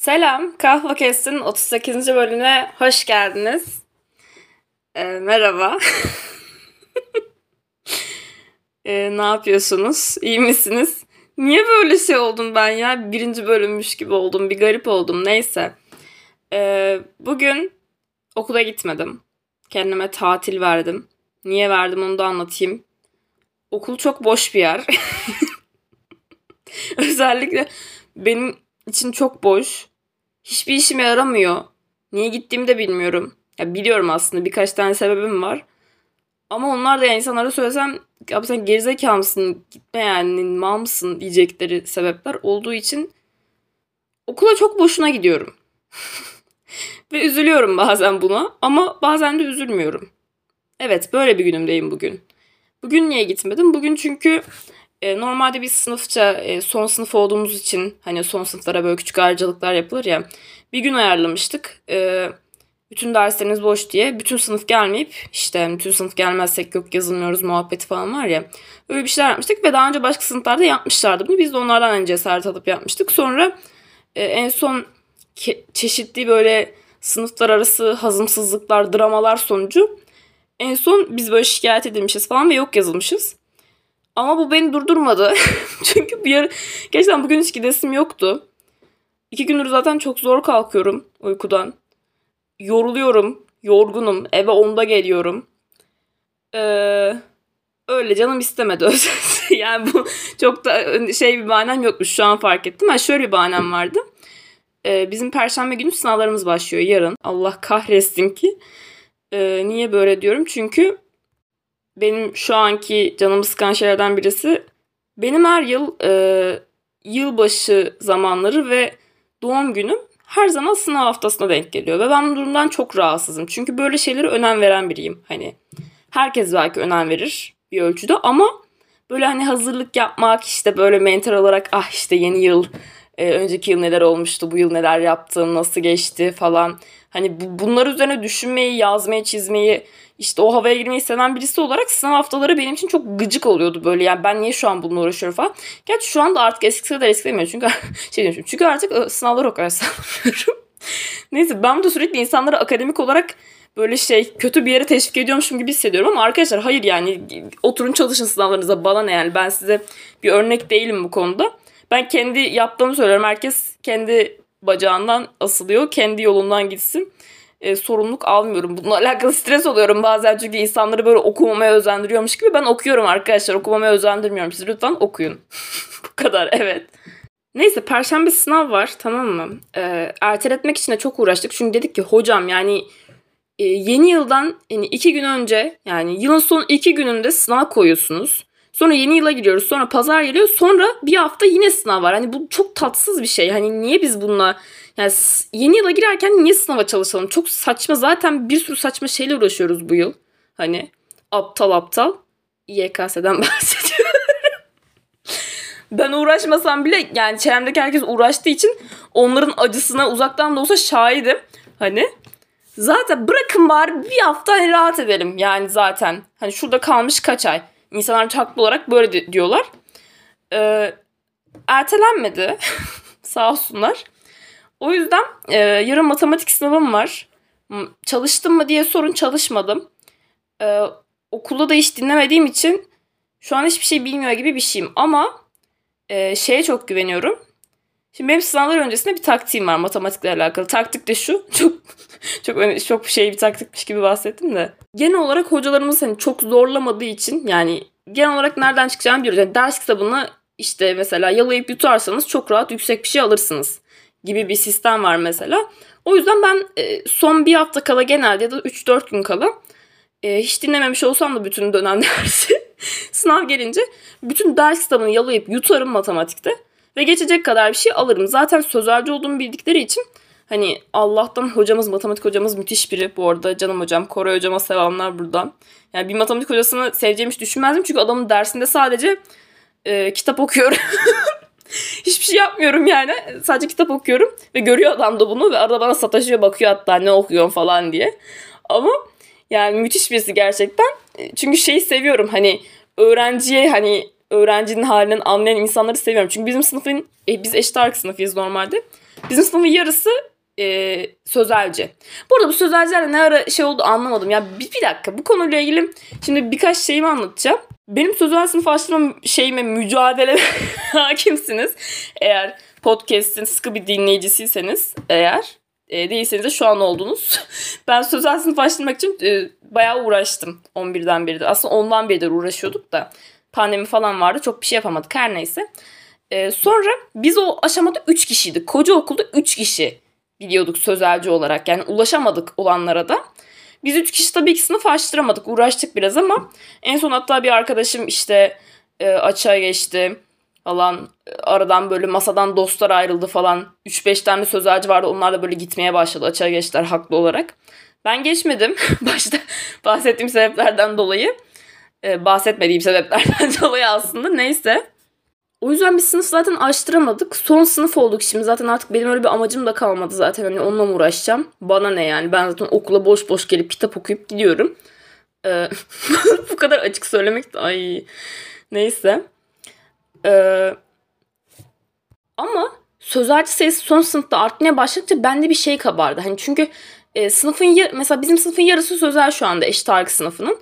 Selam, Kahve Kestin 38. bölümüne hoş geldiniz. Ee, merhaba. ee, ne yapıyorsunuz? İyi misiniz? Niye böyle şey oldum ben ya? Birinci bölümmüş gibi oldum, bir garip oldum. Neyse. Ee, bugün okula gitmedim. Kendime tatil verdim. Niye verdim onu da anlatayım. Okul çok boş bir yer. Özellikle benim için çok boş. Hiçbir işime yaramıyor. Niye gittiğimi de bilmiyorum. Ya biliyorum aslında birkaç tane sebebim var. Ama onlar da yani insanlara söylesem abi sen gerizekalı mısın gitme yani mal mısın diyecekleri sebepler olduğu için okula çok boşuna gidiyorum. Ve üzülüyorum bazen buna ama bazen de üzülmüyorum. Evet böyle bir günümdeyim bugün. Bugün niye gitmedim? Bugün çünkü e, normalde biz sınıfça e, son sınıf olduğumuz için hani son sınıflara böyle küçük ayrıcalıklar yapılır ya. Bir gün ayarlamıştık. E, bütün dersleriniz boş diye. Bütün sınıf gelmeyip işte bütün sınıf gelmezsek yok yazılmıyoruz muhabbeti falan var ya. Öyle bir şeyler yapmıştık ve daha önce başka sınıflarda yapmışlardı bunu. Biz de onlardan önce cesaret alıp yapmıştık. Sonra en son çeşitli böyle sınıflar arası hazımsızlıklar, dramalar sonucu en son biz böyle şikayet edilmişiz falan ve yok yazılmışız. Ama bu beni durdurmadı. Çünkü bir yer gerçekten bugün hiç gidesim yoktu. İki gündür zaten çok zor kalkıyorum uykudan. Yoruluyorum, yorgunum. Eve onda geliyorum. Ee, öyle canım istemedi özellikle. yani bu çok da şey bir bahanem yokmuş şu an fark ettim. Ben şöyle bir bahanem vardı. Ee, bizim perşembe günü sınavlarımız başlıyor yarın. Allah kahretsin ki. Ee, niye böyle diyorum? Çünkü benim şu anki canımı sıkan şeylerden birisi benim her yıl e, yılbaşı zamanları ve doğum günüm her zaman sınav haftasına denk geliyor ve ben bu durumdan çok rahatsızım. Çünkü böyle şeylere önem veren biriyim. Hani herkes belki önem verir bir ölçüde ama böyle hani hazırlık yapmak işte böyle mental olarak ah işte yeni yıl e, önceki yıl neler olmuştu bu yıl neler yaptım nasıl geçti falan hani bu, bunlar üzerine düşünmeyi yazmayı çizmeyi işte o havaya girmeyi seven birisi olarak sınav haftaları benim için çok gıcık oluyordu böyle. Yani ben niye şu an bununla uğraşıyorum falan. Gerçi şu anda artık eskisi kadar eskilemiyor. Çünkü şey diyorum, çünkü artık ıı, sınavlar o kadar sanmıyorum. Neyse ben burada sürekli insanları akademik olarak böyle şey kötü bir yere teşvik ediyormuşum gibi hissediyorum ama arkadaşlar hayır yani oturun çalışın sınavlarınıza bana ne yani ben size bir örnek değilim bu konuda. Ben kendi yaptığımı söylüyorum. Herkes kendi bacağından asılıyor. Kendi yolundan gitsin e, sorumluluk almıyorum. Bununla alakalı stres oluyorum bazen çünkü insanları böyle okumamaya özendiriyormuş gibi. Ben okuyorum arkadaşlar. Okumamaya özendirmiyorum. Siz lütfen okuyun. Bu kadar evet. Neyse perşembe sınav var tamam mı? Ee, erteletmek için de çok uğraştık. Çünkü dedik ki hocam yani e, yeni yıldan yani iki gün önce yani yılın son iki gününde sınav koyuyorsunuz. Sonra yeni yıla giriyoruz. Sonra pazar geliyor. Sonra bir hafta yine sınav var. Hani bu çok tatsız bir şey. Hani niye biz bununla yani yeni yıla girerken niye sınava çalışalım? Çok saçma. Zaten bir sürü saçma şeyle uğraşıyoruz bu yıl. Hani aptal aptal. YKS'den bahsediyorum. ben uğraşmasam bile yani çevremdeki herkes uğraştığı için onların acısına uzaktan da olsa şahidim. Hani zaten bırakın bari bir hafta hani rahat edelim yani zaten. Hani şurada kalmış kaç ay. İnsanlar haklı olarak böyle diyorlar. Ee, ertelenmedi. Sağ olsunlar. O yüzden e, yarın matematik sınavım var. Çalıştım mı diye sorun çalışmadım. Ee, okulda da hiç dinlemediğim için şu an hiçbir şey bilmiyor gibi bir şeyim. Ama e, şeye çok güveniyorum. Şimdi benim sınavlar öncesinde bir taktiğim var matematikle alakalı. Taktik de şu. Çok çok çok şey bir taktikmiş gibi bahsettim de. Genel olarak hocalarımız hani çok zorlamadığı için yani genel olarak nereden çıkacağını biliyoruz. Yani ders kitabını işte mesela yalayıp yutarsanız çok rahat yüksek bir şey alırsınız gibi bir sistem var mesela. O yüzden ben e, son bir hafta kala genelde ya da 3-4 gün kala e, hiç dinlememiş olsam da bütün dönem dersi sınav gelince bütün ders kitabını yalayıp yutarım matematikte ve geçecek kadar bir şey alırım. Zaten sözelci olduğumu bildikleri için hani Allah'tan hocamız matematik hocamız müthiş biri bu arada canım hocam Koray hocama selamlar buradan. Yani bir matematik hocasını seveceğimi hiç düşünmezdim çünkü adamın dersinde sadece e, kitap okuyorum. Hiçbir şey yapmıyorum yani. Sadece kitap okuyorum ve görüyor adam da bunu ve arada bana sataşıyor bakıyor hatta ne okuyorsun falan diye. Ama yani müthiş birisi gerçekten. Çünkü şeyi seviyorum hani öğrenciye hani öğrencinin halinden anlayan insanları seviyorum. Çünkü bizim sınıfın e, biz eşit ağırlık sınıfıyız normalde. Bizim sınıfın yarısı e, sözelci. Bu arada bu sözelcilerle ne ara şey oldu anlamadım. Ya bir, bir dakika bu konuyla ilgili şimdi birkaç şeyimi anlatacağım. Benim sözel sınıf açtırma şeyime mücadele hakimsiniz. Eğer podcast'in sıkı bir dinleyicisiyseniz eğer e, değilseniz de şu an oldunuz. ben sözel sınıf açtırmak için e, bayağı uğraştım 11'den beri de. Aslında ondan beridir uğraşıyorduk da pandemi falan vardı. Çok bir şey yapamadık her neyse. E, sonra biz o aşamada 3 kişiydik. Koca okulda 3 kişi gidiyorduk sözelci olarak. Yani ulaşamadık olanlara da. Biz üç kişi tabii ki sınıf açtıramadık. Uğraştık biraz ama en son hatta bir arkadaşım işte e, açığa geçti falan. Aradan böyle masadan dostlar ayrıldı falan. 3-5 tane sözelci vardı. Onlar da böyle gitmeye başladı. Açığa geçtiler haklı olarak. Ben geçmedim. Başta bahsettiğim sebeplerden dolayı. E, bahsetmediğim sebeplerden dolayı aslında. Neyse. O yüzden bir sınıf zaten açtıramadık. Son sınıf olduk şimdi. Zaten artık benim öyle bir amacım da kalmadı zaten. Hani onunla mı uğraşacağım? Bana ne yani? Ben zaten okula boş boş gelip kitap okuyup gidiyorum. Ee, bu kadar açık söylemek de ay neyse. Ee, ama sözelci sayısı son sınıfta artmaya başladıkça bende bir şey kabardı. Hani çünkü e, sınıfın mesela bizim sınıfın yarısı sözel şu anda eşit ağırlık sınıfının.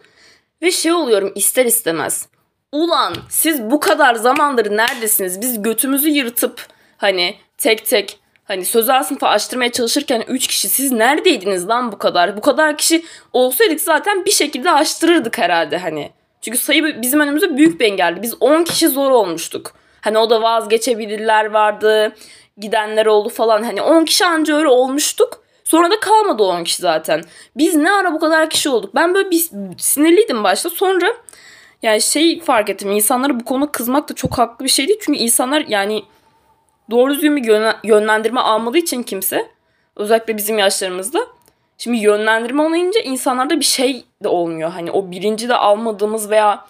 Ve şey oluyorum ister istemez. Ulan siz bu kadar zamandır neredesiniz? Biz götümüzü yırtıp hani tek tek hani sözel sınıfı açtırmaya çalışırken 3 kişi siz neredeydiniz lan bu kadar? Bu kadar kişi olsaydık zaten bir şekilde açtırırdık herhalde hani. Çünkü sayı bizim önümüzde büyük bir engeldi. Biz 10 kişi zor olmuştuk. Hani o da vazgeçebilirler vardı. Gidenler oldu falan. Hani 10 kişi anca öyle olmuştuk. Sonra da kalmadı 10 kişi zaten. Biz ne ara bu kadar kişi olduk? Ben böyle bir sinirliydim başta. Sonra yani şey fark ettim. İnsanlara bu konuda kızmak da çok haklı bir şey değil. Çünkü insanlar yani doğru düzgün bir yönlendirme almadığı için kimse özellikle bizim yaşlarımızda şimdi yönlendirme olmayınca insanlarda bir şey de olmuyor. Hani o birinci de almadığımız veya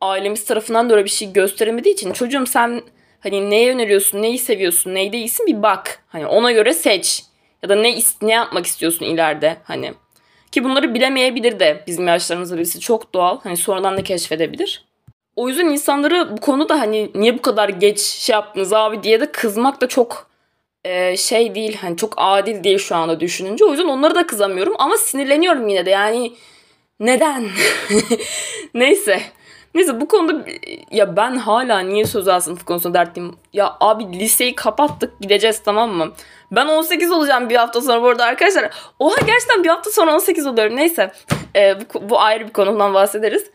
ailemiz tarafından da öyle bir şey gösteremediği için çocuğum sen hani neye öneriyorsun, neyi seviyorsun, neyi değilsin bir bak. Hani ona göre seç. Ya da ne ne yapmak istiyorsun ileride hani. Ki bunları bilemeyebilir de bizim yaşlarımızda birisi çok doğal. Hani sonradan da keşfedebilir. O yüzden insanları bu konuda hani niye bu kadar geç şey yaptınız abi diye de kızmak da çok e, şey değil. Hani çok adil değil şu anda düşününce. O yüzden onları da kızamıyorum ama sinirleniyorum yine de. Yani neden? Neyse. Neyse bu konuda ya ben hala niye sözel sınıf konusunda dertliyim. Ya abi liseyi kapattık gideceğiz tamam mı? Ben 18 olacağım bir hafta sonra bu arada arkadaşlar. Oha gerçekten bir hafta sonra 18 oluyorum. Neyse ee, bu, bu ayrı bir konudan bahsederiz.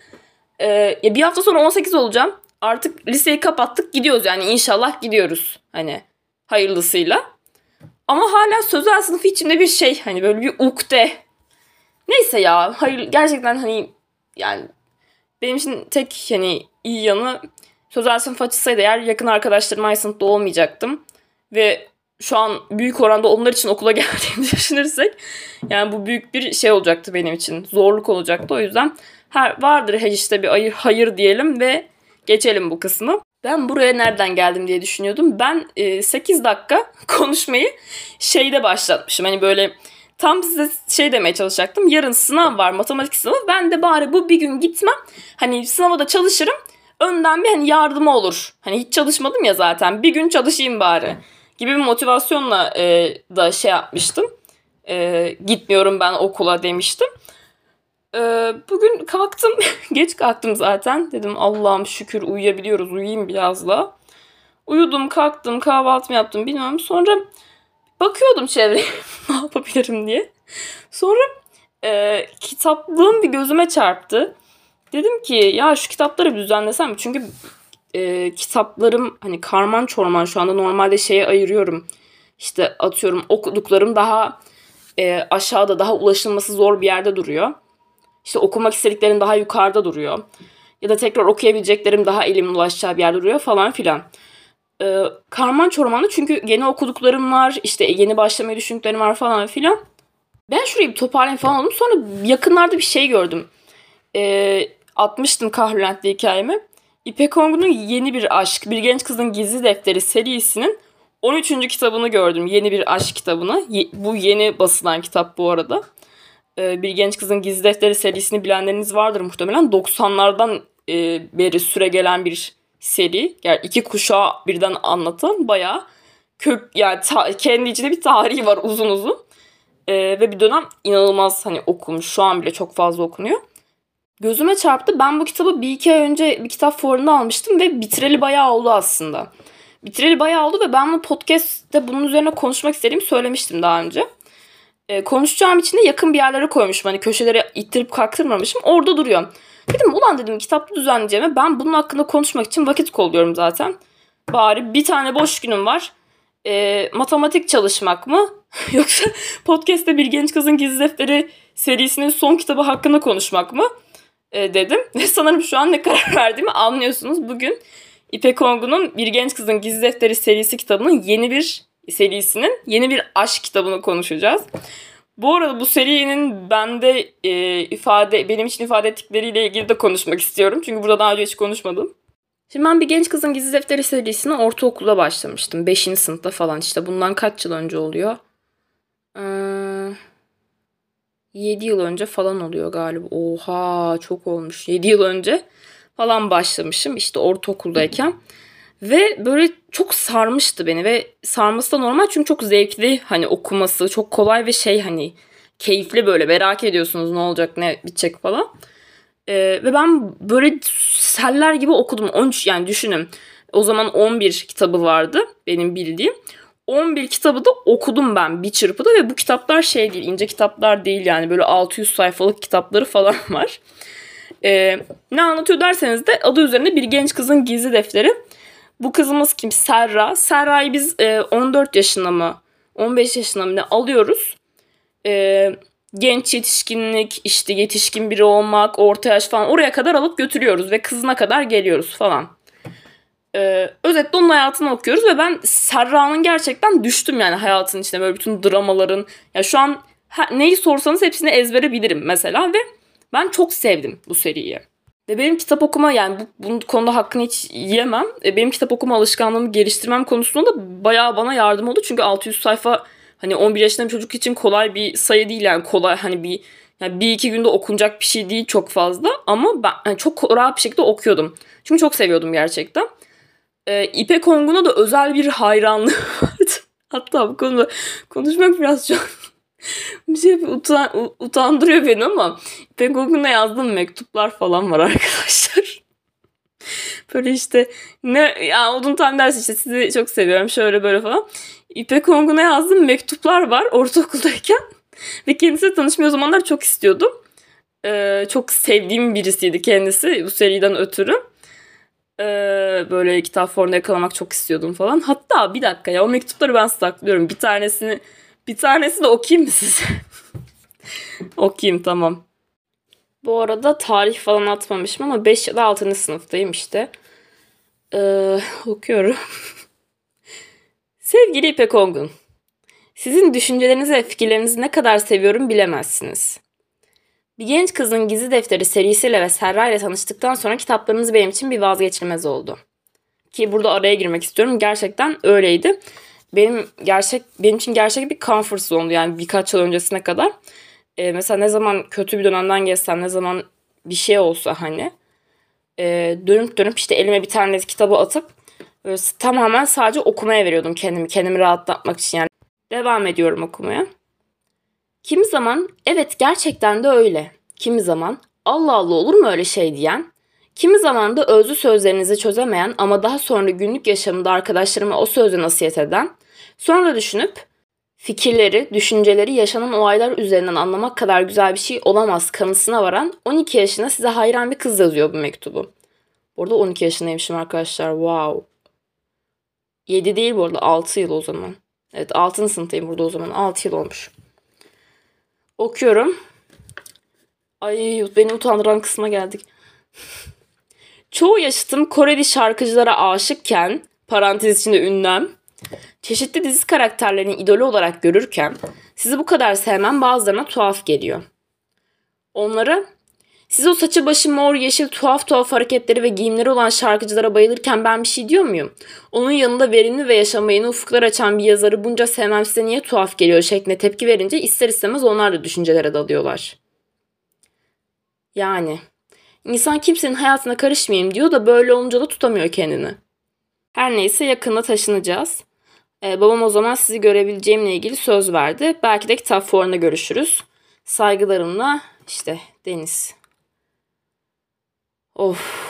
Ee, ya bir hafta sonra 18 olacağım. Artık liseyi kapattık gidiyoruz yani inşallah gidiyoruz. Hani hayırlısıyla. Ama hala sözel sınıfı içinde bir şey hani böyle bir ukde. Neyse ya hayır gerçekten hani yani benim için tek hani iyi yanı sözel sınıf açısaydı eğer yakın arkadaşlarım aynı sınıfta olmayacaktım. Ve şu an büyük oranda onlar için okula geldiğimi düşünürsek yani bu büyük bir şey olacaktı benim için. Zorluk olacaktı. O yüzden her vardır her işte bir hayır, hayır diyelim ve geçelim bu kısmı. Ben buraya nereden geldim diye düşünüyordum. Ben e, 8 dakika konuşmayı şeyde başlatmışım. Hani böyle tam size şey demeye çalışacaktım. Yarın sınav var matematik sınavı. Ben de bari bu bir gün gitmem. Hani sınava da çalışırım. Önden bir hani yardımı olur. Hani hiç çalışmadım ya zaten. Bir gün çalışayım bari. Gibi bir motivasyonla e, da şey yapmıştım. E, gitmiyorum ben okula demiştim. E, bugün kalktım. Geç kalktım zaten. Dedim Allah'ım şükür uyuyabiliyoruz. Uyuyayım biraz da. Uyudum kalktım kahvaltımı yaptım bilmem. Sonra bakıyordum çevreye ne yapabilirim diye. Sonra e, kitaplığım bir gözüme çarptı. Dedim ki ya şu kitapları bir düzenlesem? Çünkü e, kitaplarım hani karman çorman şu anda normalde şeye ayırıyorum. İşte atıyorum okuduklarım daha e, aşağıda daha ulaşılması zor bir yerde duruyor. İşte okumak istediklerim daha yukarıda duruyor. Ya da tekrar okuyabileceklerim daha elimin ulaşacağı bir yerde duruyor falan filan. Ee, karman çormanlı çünkü yeni okuduklarım var. işte yeni başlamayı düşündüklerim var falan filan. Ben şurayı bir toparlayayım falan oldum. Sonra yakınlarda bir şey gördüm. Ee, atmıştım Kahrolent'li hikayemi. İpek Ongun'un yeni bir aşk, bir genç kızın gizli defteri serisinin 13. kitabını gördüm. Yeni bir aşk kitabını. Bu yeni basılan kitap bu arada. Ee, bir genç kızın gizli defteri serisini bilenleriniz vardır muhtemelen. 90'lardan e, beri süre gelen bir seri. Yani iki kuşağı birden anlatan bayağı kök yani ta, kendi içinde bir tarihi var uzun uzun. Ee, ve bir dönem inanılmaz hani okumuş. Şu an bile çok fazla okunuyor. Gözüme çarptı. Ben bu kitabı bir iki ay önce bir kitap fuarında almıştım ve bitireli bayağı oldu aslında. Bitireli bayağı oldu ve ben bu podcast'te bunun üzerine konuşmak istediğimi söylemiştim daha önce. Ee, konuşacağım için de yakın bir yerlere koymuşum. Hani köşelere ittirip kalktırmamışım. Orada duruyor. Dedim ulan dedim kitapta düzenleyeceğime ben bunun hakkında konuşmak için vakit kolluyorum zaten. Bari bir tane boş günüm var. E, matematik çalışmak mı? Yoksa podcast'te Bir Genç Kızın Gizli Defteri serisinin son kitabı hakkında konuşmak mı? E, dedim. Ve sanırım şu an ne karar verdiğimi anlıyorsunuz. Bugün İpek Ongun'un Bir Genç Kızın Gizli Defteri serisi kitabının yeni bir serisinin yeni bir aşk kitabını konuşacağız. Bu arada bu serinin bende e, ifade benim için ifade ettikleriyle ilgili de konuşmak istiyorum. Çünkü burada daha önce hiç konuşmadım. Şimdi ben bir genç kızın gizli defteri serisine ortaokulda başlamıştım. Beşinci sınıfta falan işte. Bundan kaç yıl önce oluyor? Ee, 7 yıl önce falan oluyor galiba. Oha çok olmuş. 7 yıl önce falan başlamışım. işte ortaokuldayken. Ve böyle çok sarmıştı beni ve sarması da normal çünkü çok zevkli hani okuması çok kolay ve şey hani keyifli böyle merak ediyorsunuz ne olacak ne bitecek falan. Ee, ve ben böyle seller gibi okudum 13 yani düşünün o zaman 11 kitabı vardı benim bildiğim. 11 kitabı da okudum ben bir çırpıda ve bu kitaplar şey değil ince kitaplar değil yani böyle 600 sayfalık kitapları falan var. Ee, ne anlatıyor derseniz de adı üzerinde bir genç kızın gizli defteri. Bu kızımız kim? Serra. Serra'yı biz e, 14 yaşında mı 15 yaşında mı ne alıyoruz. E, genç yetişkinlik, işte yetişkin biri olmak, orta yaş falan oraya kadar alıp götürüyoruz ve kızına kadar geliyoruz falan. Ee, özetle onun hayatını okuyoruz ve ben Serra'nın gerçekten düştüm yani hayatın içine böyle bütün dramaların. Ya şu an ha, neyi sorsanız hepsini ezbere bilirim mesela ve ben çok sevdim bu seriyi. Ve benim kitap okuma yani bu, bu konuda hakkını hiç yemem. E, benim kitap okuma alışkanlığımı geliştirmem konusunda da bayağı bana yardım oldu. Çünkü 600 sayfa hani 11 yaşında bir çocuk için kolay bir sayı değil yani kolay hani bir yani bir iki günde okunacak bir şey değil çok fazla ama ben yani çok rahat bir şekilde okuyordum. Çünkü çok seviyordum gerçekten. Ee, İpek Ongun'a da özel bir hayranlığı vardı. Hatta bu konuda konuşmak biraz çok bir şey utan, utandırıyor beni ama İpek Ongun'a yazdığım mektuplar falan var arkadaşlar. Böyle işte ne ya odun tam ders işte sizi çok seviyorum şöyle böyle falan. İpek Ongun'a yazdığım mektuplar var ortaokuldayken. Ve kendisiyle tanışmayı o zamanlar çok istiyordum. Ee, çok sevdiğim birisiydi kendisi bu seriden ötürü. Ee, böyle kitap formunda yakalamak çok istiyordum falan. Hatta bir dakika ya o mektupları ben saklıyorum. Bir tanesini bir tanesi de okuyayım mı size? okuyayım tamam. Bu arada tarih falan atmamışım ama 5 ya da 6. sınıftayım işte. Ee, okuyorum. Sevgili İpek Ongun. Sizin düşüncelerinizi ve fikirlerinizi ne kadar seviyorum bilemezsiniz. Bir genç kızın gizli defteri serisiyle ve Serra ile tanıştıktan sonra kitaplarınız benim için bir vazgeçilmez oldu. Ki burada araya girmek istiyorum. Gerçekten öyleydi. Benim gerçek benim için gerçek bir comfort zone'du yani birkaç yıl öncesine kadar. Ee, mesela ne zaman kötü bir dönemden geçsem, ne zaman bir şey olsa hani e, dönüp dönüp işte elime bir tane kitabı atıp böyle tamamen sadece okumaya veriyordum kendimi. Kendimi rahatlatmak için yani. Devam ediyorum okumaya. Kimi zaman evet gerçekten de öyle. Kimi zaman Allah Allah olur mu öyle şey diyen, kimi zaman da özlü sözlerinizi çözemeyen ama daha sonra günlük yaşamında arkadaşlarıma o sözü nasihat eden, sonra düşünüp fikirleri, düşünceleri yaşanan olaylar üzerinden anlamak kadar güzel bir şey olamaz kanısına varan 12 yaşında size hayran bir kız yazıyor bu mektubu. Burada 12 yaşındaymışım arkadaşlar. Wow. 7 değil bu arada 6 yıl o zaman. Evet 6. sınıftayım burada o zaman. 6 yıl olmuş. Okuyorum. Ay beni utandıran kısma geldik. Çoğu yaşıtım Koreli şarkıcılara aşıkken, parantez içinde ünlem, çeşitli dizi karakterlerini idolü olarak görürken sizi bu kadar sevmem bazılarına tuhaf geliyor. Onlara siz o saçı başı mor yeşil tuhaf tuhaf hareketleri ve giyimleri olan şarkıcılara bayılırken ben bir şey diyor muyum? Onun yanında verimli ve yaşama yeni ufuklar açan bir yazarı bunca sevmem size niye tuhaf geliyor şeklinde tepki verince ister istemez onlar da düşüncelere dalıyorlar. Yani insan kimsenin hayatına karışmayayım diyor da böyle olunca da tutamıyor kendini. Her neyse yakında taşınacağız. Ee, babam o zaman sizi görebileceğimle ilgili söz verdi. Belki de kitap fuarında görüşürüz. Saygılarımla işte Deniz. Of.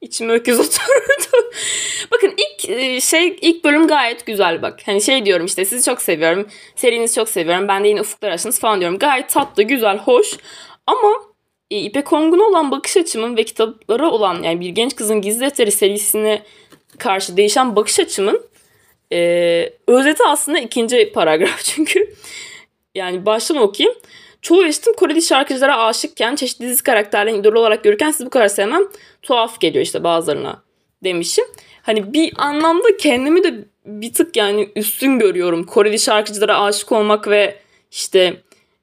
İçime öküz oturdu. Bakın ilk e, şey ilk bölüm gayet güzel bak. Hani şey diyorum işte sizi çok seviyorum. Serinizi çok seviyorum. Ben de yine ufuklar açtınız falan diyorum. Gayet tatlı, güzel, hoş. Ama e, İpek Ongun'a olan bakış açımın ve kitaplara olan yani bir genç kızın gizli defteri serisine karşı değişen bakış açımın e, özeti aslında ikinci paragraf çünkü. Yani baştan okuyayım. Çoğu eşitim Koreli şarkıcılara aşıkken, çeşitli dizi karakterlerin idol olarak görürken sizi bu kadar sevmem tuhaf geliyor işte bazılarına demişim. Hani bir anlamda kendimi de bir tık yani üstün görüyorum. Koreli şarkıcılara aşık olmak ve işte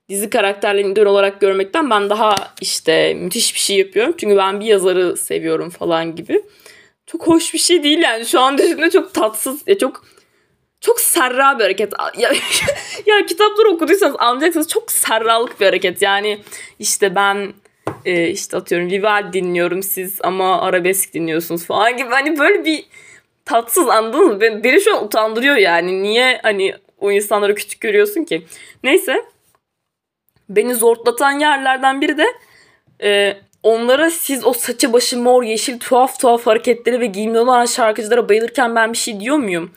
dizi karakterlerini idol olarak görmekten ben daha işte müthiş bir şey yapıyorum. Çünkü ben bir yazarı seviyorum falan gibi. Çok hoş bir şey değil yani. Şu an düşündüğümde çok tatsız, çok çok serra bir hareket. Ya, ya kitapları okuduysanız anlayacaksınız çok serralık bir hareket. Yani işte ben e, işte atıyorum Vivaldi dinliyorum siz ama arabesk dinliyorsunuz falan gibi. Hani böyle bir tatsız anladınız mı? Beni, beni şu an utandırıyor yani. Niye hani o insanları küçük görüyorsun ki? Neyse. Beni zortlatan yerlerden biri de e, onlara siz o saçı başı mor yeşil tuhaf tuhaf hareketleri ve giyimli olan şarkıcılara bayılırken ben bir şey diyor muyum?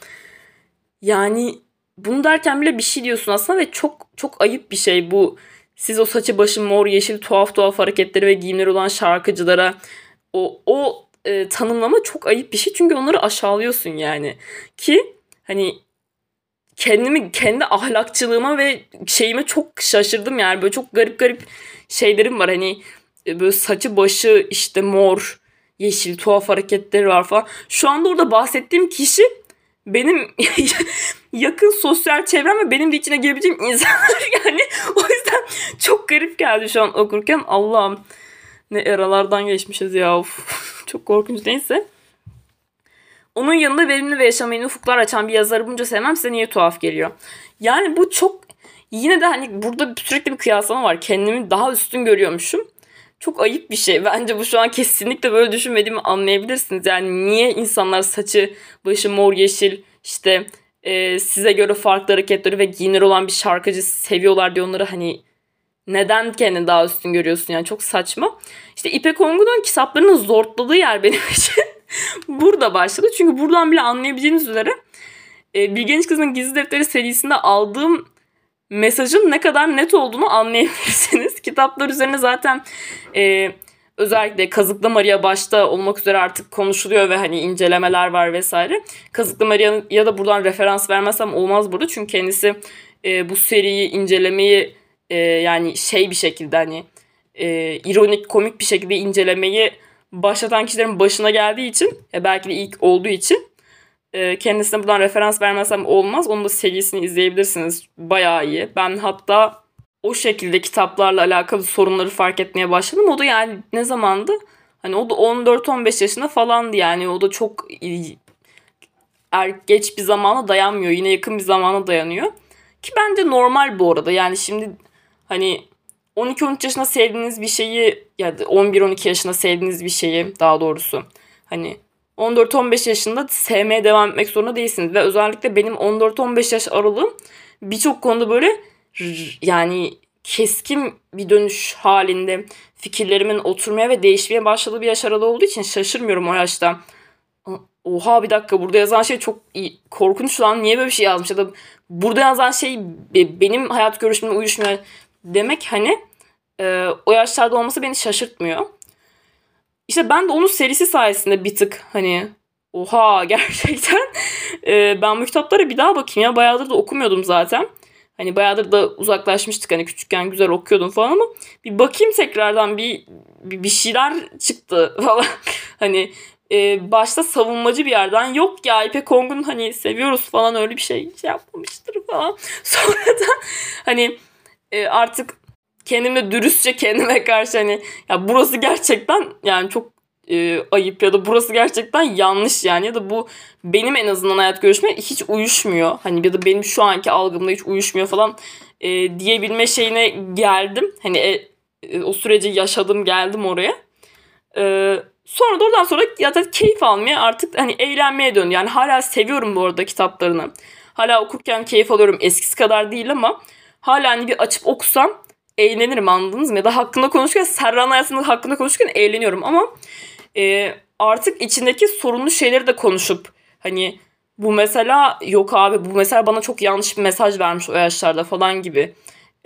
Yani bunu derken bile bir şey diyorsun aslında ve çok çok ayıp bir şey bu. Siz o saçı başı mor yeşil tuhaf tuhaf hareketleri ve giyimleri olan şarkıcılara o o e, tanımlama çok ayıp bir şey çünkü onları aşağılıyorsun yani. Ki hani kendimi kendi ahlakçılığıma ve şeyime çok şaşırdım yani böyle çok garip garip şeylerim var hani e, böyle saçı başı işte mor yeşil tuhaf hareketleri var falan. Şu anda orada bahsettiğim kişi benim yakın sosyal çevrem ve benim de içine girebileceğim insanlar yani o yüzden çok garip geldi şu an okurken Allah'ım ne eralardan geçmişiz ya of. çok korkunç neyse. Onun yanında verimli ve yaşamayı ufuklar açan bir yazarı bunca sevmem size niye tuhaf geliyor? Yani bu çok yine de hani burada sürekli bir kıyaslama var. Kendimi daha üstün görüyormuşum. Çok ayıp bir şey. Bence bu şu an kesinlikle böyle düşünmediğimi anlayabilirsiniz. Yani niye insanlar saçı başı mor yeşil işte e, size göre farklı hareketleri ve giyinir olan bir şarkıcı seviyorlar diye onları hani neden kendini daha üstün görüyorsun yani çok saçma. İşte İpek Ongun'un kitaplarının zortladığı yer benim için burada başladı. Çünkü buradan bile anlayabileceğiniz üzere e, Bir Kızın Gizli Defteri serisinde aldığım mesajın ne kadar net olduğunu anlayabilirsiniz. Kitaplar üzerine zaten e, özellikle Kazıklı Maria başta olmak üzere artık konuşuluyor ve hani incelemeler var vesaire. Kazıklı Maria ya da buradan referans vermezsem olmaz burada. Çünkü kendisi e, bu seriyi incelemeyi e, yani şey bir şekilde hani e, ironik komik bir şekilde incelemeyi başlatan kişilerin başına geldiği için e, belki de ilk olduğu için kendisine buradan referans vermesem olmaz. Onun da serisini izleyebilirsiniz. Bayağı iyi. Ben hatta o şekilde kitaplarla alakalı sorunları fark etmeye başladım. O da yani ne zamandı? Hani o da 14-15 yaşında falandı yani. O da çok er, geç bir zamana dayanmıyor. Yine yakın bir zamana dayanıyor. Ki bence normal bu arada. Yani şimdi hani 12-13 yaşında sevdiğiniz bir şeyi ya da 11-12 yaşında sevdiğiniz bir şeyi daha doğrusu hani 14-15 yaşında sevmeye devam etmek zorunda değilsiniz. Ve özellikle benim 14-15 yaş aralığım birçok konuda böyle yani keskin bir dönüş halinde fikirlerimin oturmaya ve değişmeye başladığı bir yaş aralığı olduğu için şaşırmıyorum o yaşta. Oha bir dakika burada yazan şey çok iyi, korkunç lan niye böyle bir şey yazmış ya da burada yazan şey benim hayat görüşümle uyuşmuyor demek hani e, o yaşlarda olması beni şaşırtmıyor. İşte ben de onun serisi sayesinde bir tık hani oha gerçekten e, ben bu kitaplara bir daha bakayım ya bayağıdır da okumuyordum zaten. Hani bayağıdır da uzaklaşmıştık hani küçükken güzel okuyordum falan ama bir bakayım tekrardan bir bir, bir şeyler çıktı falan. hani e, başta savunmacı bir yerden yok ya İpek Ongun hani seviyoruz falan öyle bir şey, şey yapmamıştır falan. Sonradan hani e, artık kendimle dürüstçe kendime karşı hani ya burası gerçekten yani çok e, ayıp ya da burası gerçekten yanlış yani ya da bu benim en azından hayat görüşme hiç uyuşmuyor. Hani ya da benim şu anki algımda hiç uyuşmuyor falan e, diyebilme şeyine geldim. Hani e, e, o süreci yaşadım geldim oraya. E, Sonra da oradan sonra zaten keyif almaya artık hani eğlenmeye döndü. Yani hala seviyorum bu arada kitaplarını. Hala okurken keyif alıyorum. Eskisi kadar değil ama hala hani bir açıp okusam eğlenirim anladınız mı? Ya da hakkında konuşurken Serra'nın hayatında hakkında konuşurken eğleniyorum ama e, artık içindeki sorunlu şeyleri de konuşup hani bu mesela yok abi bu mesela bana çok yanlış bir mesaj vermiş o yaşlarda falan gibi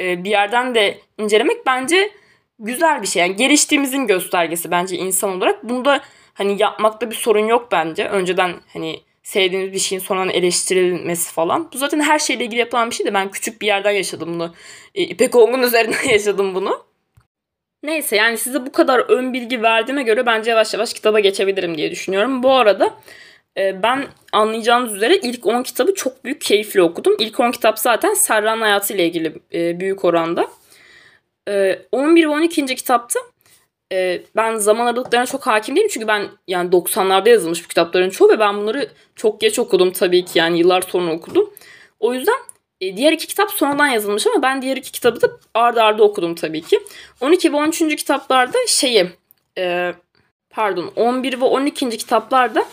e, bir yerden de incelemek bence güzel bir şey. Yani geliştiğimizin göstergesi bence insan olarak. Bunda hani yapmakta bir sorun yok bence. Önceden hani sevdiğimiz bir şeyin sonradan eleştirilmesi falan. Bu zaten her şeyle ilgili yapılan bir şey de ben küçük bir yerden yaşadım bunu. E, İpek Olgun üzerinden yaşadım bunu. Neyse yani size bu kadar ön bilgi verdiğime göre bence yavaş yavaş kitaba geçebilirim diye düşünüyorum. Bu arada e, ben anlayacağınız üzere ilk 10 kitabı çok büyük keyifle okudum. İlk 10 kitap zaten Serra'nın hayatıyla ilgili e, büyük oranda. 11 ve 12. kitapta e, ben zaman aralıklarına çok hakim değilim. Çünkü ben yani 90'larda yazılmış bu kitapların çoğu ve ben bunları çok geç okudum tabii ki yani yıllar sonra okudum. O yüzden e, diğer iki kitap sonradan yazılmış ama ben diğer iki kitabı da ardarda arda okudum tabii ki. 12 ve 13. kitaplarda şeyi e, pardon 11 ve 12. kitaplarda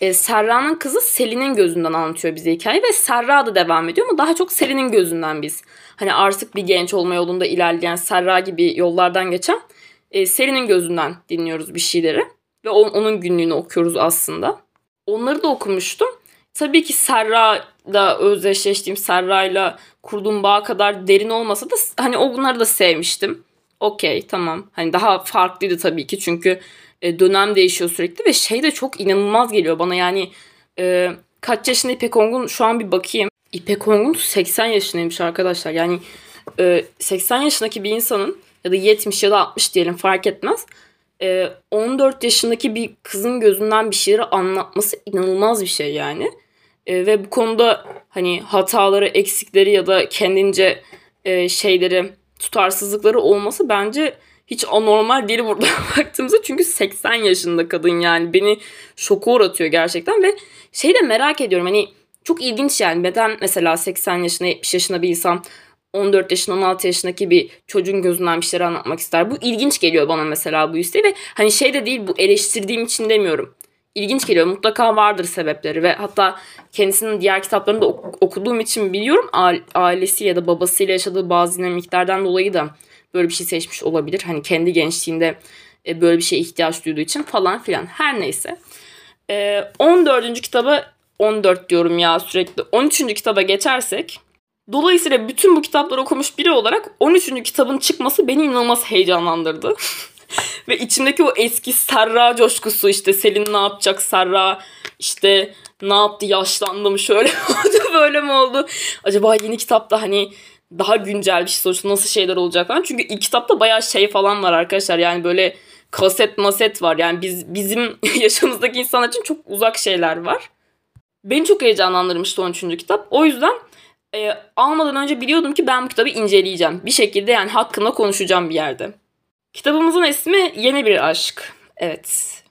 e, Serra'nın kızı Selin'in gözünden anlatıyor bize hikaye ve Serra da devam ediyor ama daha çok Selin'in gözünden biz. Hani artık bir genç olma yolunda ilerleyen Serra gibi yollardan geçen e, Selin'in gözünden dinliyoruz bir şeyleri. Ve on, onun günlüğünü okuyoruz aslında. Onları da okumuştum. Tabii ki Serra'da özdeşleştiğim Serra'yla kurduğum bağ kadar derin olmasa da hani onları da sevmiştim. Okey tamam. Hani daha farklıydı tabii ki çünkü e, dönem değişiyor sürekli ve şey de çok inanılmaz geliyor bana yani e, kaç yaşında İpek Ongun şu an bir bakayım. İpek Ongun 80 yaşındaymış arkadaşlar yani e, 80 yaşındaki bir insanın ya da 70 ya da 60 diyelim fark etmez. E, 14 yaşındaki bir kızın gözünden bir şeyleri anlatması inanılmaz bir şey yani. E, ve bu konuda hani hataları, eksikleri ya da kendince e, şeyleri, tutarsızlıkları olması bence hiç anormal değil burada baktığımızda. Çünkü 80 yaşında kadın yani beni şoku uğratıyor gerçekten ve şey de merak ediyorum hani çok ilginç yani neden mesela 80 yaşında 70 yaşında bir insan 14 yaşında 16 yaşındaki bir çocuğun gözünden bir şeyler anlatmak ister. Bu ilginç geliyor bana mesela bu isteği ve hani şey de değil bu eleştirdiğim için demiyorum. İlginç geliyor. Mutlaka vardır sebepleri ve hatta kendisinin diğer kitaplarını da okuduğum için biliyorum ailesi ya da babasıyla yaşadığı bazı dinamiklerden dolayı da böyle bir şey seçmiş olabilir. Hani kendi gençliğinde e, böyle bir şeye ihtiyaç duyduğu için falan filan. Her neyse. 14. E, kitaba 14 diyorum ya sürekli. 13. kitaba geçersek Dolayısıyla bütün bu kitapları okumuş biri olarak 13. kitabın çıkması beni inanılmaz heyecanlandırdı. Ve içimdeki o eski Serra coşkusu işte Selin ne yapacak Serra işte ne yaptı yaşlandı mı şöyle oldu böyle mi oldu? Acaba yeni kitapta hani daha güncel bir şey sonuçta nasıl şeyler olacak falan. Çünkü ilk kitapta bayağı şey falan var arkadaşlar yani böyle kaset maset var. Yani biz bizim yaşımızdaki insanlar için çok uzak şeyler var. Beni çok heyecanlandırmıştı 13. kitap. O yüzden e, almadan önce biliyordum ki ben bu kitabı inceleyeceğim. Bir şekilde yani hakkında konuşacağım bir yerde. Kitabımızın ismi Yeni Bir Aşk. Evet.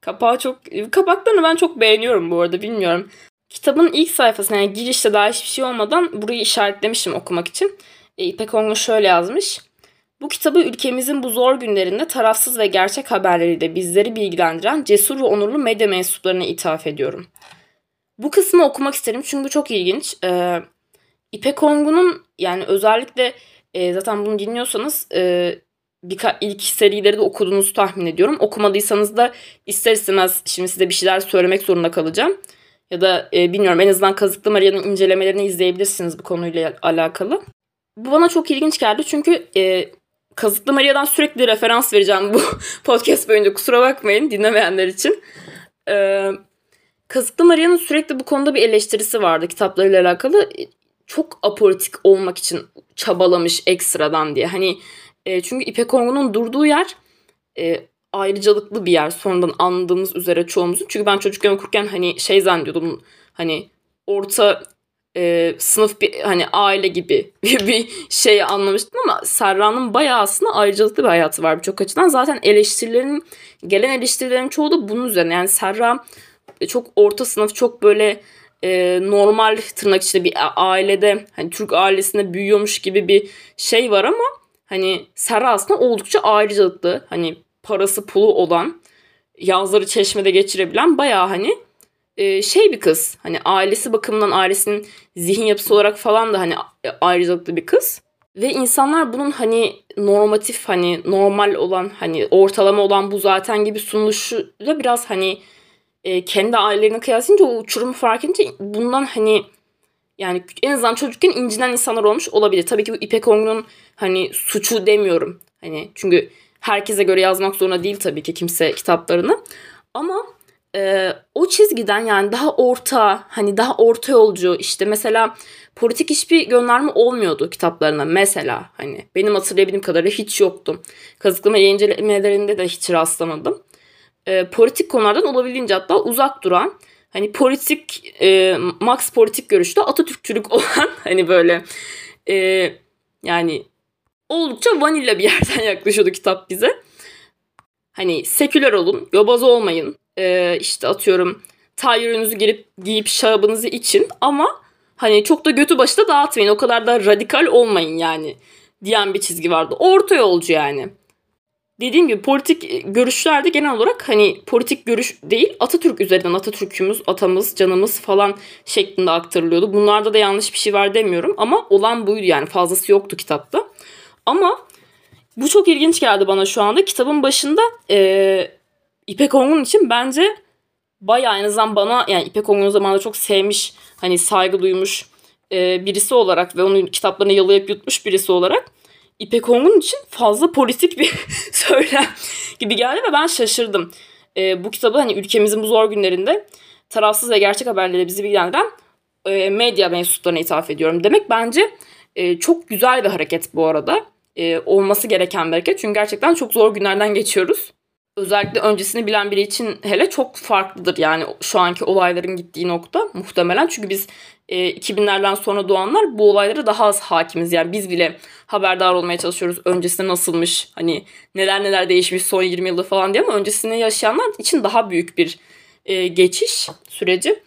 Kapağı çok... Kapaklarını ben çok beğeniyorum bu arada bilmiyorum. Kitabın ilk sayfasına yani girişte daha hiçbir şey olmadan burayı işaretlemişim okumak için. E, İpek Ongun şöyle yazmış. Bu kitabı ülkemizin bu zor günlerinde tarafsız ve gerçek haberleriyle bizleri bilgilendiren cesur ve onurlu medya mensuplarına ithaf ediyorum. Bu kısmı okumak isterim çünkü çok ilginç. Ee, İpek Ongun'un yani özellikle e, zaten bunu dinliyorsanız e, birkaç ilk serileri de okuduğunuzu tahmin ediyorum. Okumadıysanız da ister istemez şimdi size bir şeyler söylemek zorunda kalacağım. Ya da e, bilmiyorum en azından Kazıklı Maria'nın incelemelerini izleyebilirsiniz bu konuyla alakalı. Bu bana çok ilginç geldi çünkü e, Kazıklı Maria'dan sürekli referans vereceğim bu podcast boyunca kusura bakmayın dinlemeyenler için. E, Kazıklı Maria'nın sürekli bu konuda bir eleştirisi vardı kitaplarıyla alakalı çok apolitik olmak için çabalamış ekstradan diye. Hani e, çünkü İpek Ongun'un durduğu yer e, ayrıcalıklı bir yer sonradan anladığımız üzere çoğumuzun. Çünkü ben çocukken okurken hani şey zannediyordum hani orta e, sınıf bir hani aile gibi bir şey anlamıştım ama Serra'nın bayağı aslında ayrıcalıklı bir hayatı var birçok açıdan. Zaten eleştirilerin gelen eleştirilerin çoğu da bunun üzerine. Yani Serra çok orta sınıf çok böyle e, normal tırnak içinde bir ailede hani Türk ailesinde büyüyormuş gibi bir şey var ama hani Serra aslında oldukça ayrıcalıklı hani parası pulu olan yazları çeşmede geçirebilen bayağı hani e, şey bir kız. Hani ailesi bakımından ailesinin zihin yapısı olarak falan da hani ayrıcalıklı bir kız. Ve insanlar bunun hani normatif hani normal olan hani ortalama olan bu zaten gibi sunuluşuyla biraz hani e, kendi ailelerine kıyaslayınca o uçurumu fark edince bundan hani yani en azından çocukken incinen insanlar olmuş olabilir. Tabii ki bu İpek Ongun'un hani suçu demiyorum. Hani çünkü herkese göre yazmak zorunda değil tabii ki kimse kitaplarını. Ama e, o çizgiden yani daha orta hani daha orta yolcu işte mesela politik hiçbir gönderme olmuyordu kitaplarına mesela hani benim hatırlayabildiğim kadarıyla hiç yoktu. Kazıklama yayıncelemelerinde de hiç rastlamadım. E, politik konulardan olabildiğince hatta uzak duran hani politik e, max politik görüşte Atatürkçülük olan hani böyle e, yani oldukça vanilla bir yerden yaklaşıyordu kitap bize. Hani seküler olun, yobaz olmayın. E, işte atıyorum tayyörünüzü girip giyip şarabınızı için ama hani çok da götü başı da dağıtmayın. O kadar da radikal olmayın yani diyen bir çizgi vardı. Orta yolcu yani dediğim gibi politik görüşlerde genel olarak hani politik görüş değil Atatürk üzerinden Atatürk'ümüz, atamız, canımız falan şeklinde aktarılıyordu. Bunlarda da yanlış bir şey var demiyorum ama olan buydu yani fazlası yoktu kitapta. Ama bu çok ilginç geldi bana şu anda. Kitabın başında e, İpek Ongun için bence bayağı en azından bana yani İpek Ongun'u zamanında çok sevmiş, hani saygı duymuş e, birisi olarak ve onun kitaplarını yalayıp yutmuş birisi olarak İpek Ongun için fazla politik bir söylem gibi geldi ve ben şaşırdım. E, bu kitabı hani ülkemizin bu zor günlerinde tarafsız ve gerçek haberleri bizi bilgilendiren e, medya mensuplarına ithaf ediyorum demek bence e, çok güzel bir hareket bu arada. E, olması gereken bir hareket çünkü gerçekten çok zor günlerden geçiyoruz. Özellikle öncesini bilen biri için hele çok farklıdır yani şu anki olayların gittiği nokta muhtemelen. Çünkü biz e, 2000'lerden sonra doğanlar bu olaylara daha az hakimiz. Yani biz bile haberdar olmaya çalışıyoruz. Öncesinde nasılmış, hani neler neler değişmiş son 20 yılda falan diye ama öncesinde yaşayanlar için daha büyük bir e, geçiş süreci.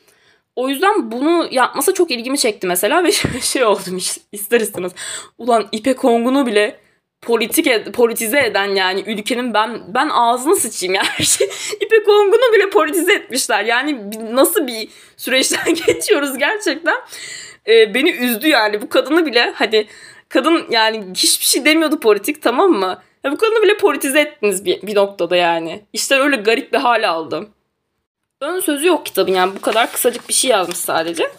O yüzden bunu yapması çok ilgimi çekti mesela ve şey oldum ister istemez. Ulan İpek Ongun'u bile politik ed- politize eden yani ülkenin ben ben ağzını sıçayım ya her şey. İpek Ongun'u bile politize etmişler. Yani nasıl bir süreçten geçiyoruz gerçekten. Ee, beni üzdü yani bu kadını bile hadi kadın yani hiçbir şey demiyordu politik tamam mı? Ya bu kadını bile politize ettiniz bir, bir noktada yani. İşte öyle garip bir hal aldı. Ön sözü yok kitabın yani bu kadar kısacık bir şey yazmış sadece.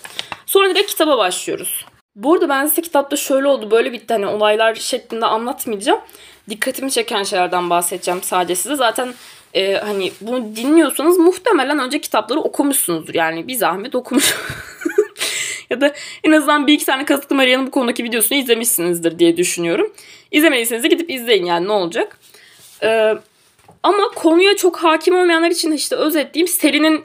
Sonra direkt kitaba başlıyoruz. Bu arada ben size kitapta şöyle oldu böyle bitti hani olaylar şeklinde anlatmayacağım. Dikkatimi çeken şeylerden bahsedeceğim sadece size. Zaten e, hani bunu dinliyorsanız muhtemelen önce kitapları okumuşsunuzdur. Yani bir zahmet okumuş. ya da en azından bir iki tane Kazıklı Maria'nın bu konudaki videosunu izlemişsinizdir diye düşünüyorum. İzlemediyseniz de gidip izleyin yani ne olacak. Ee, ama konuya çok hakim olmayanlar için işte özetleyeyim Selin'in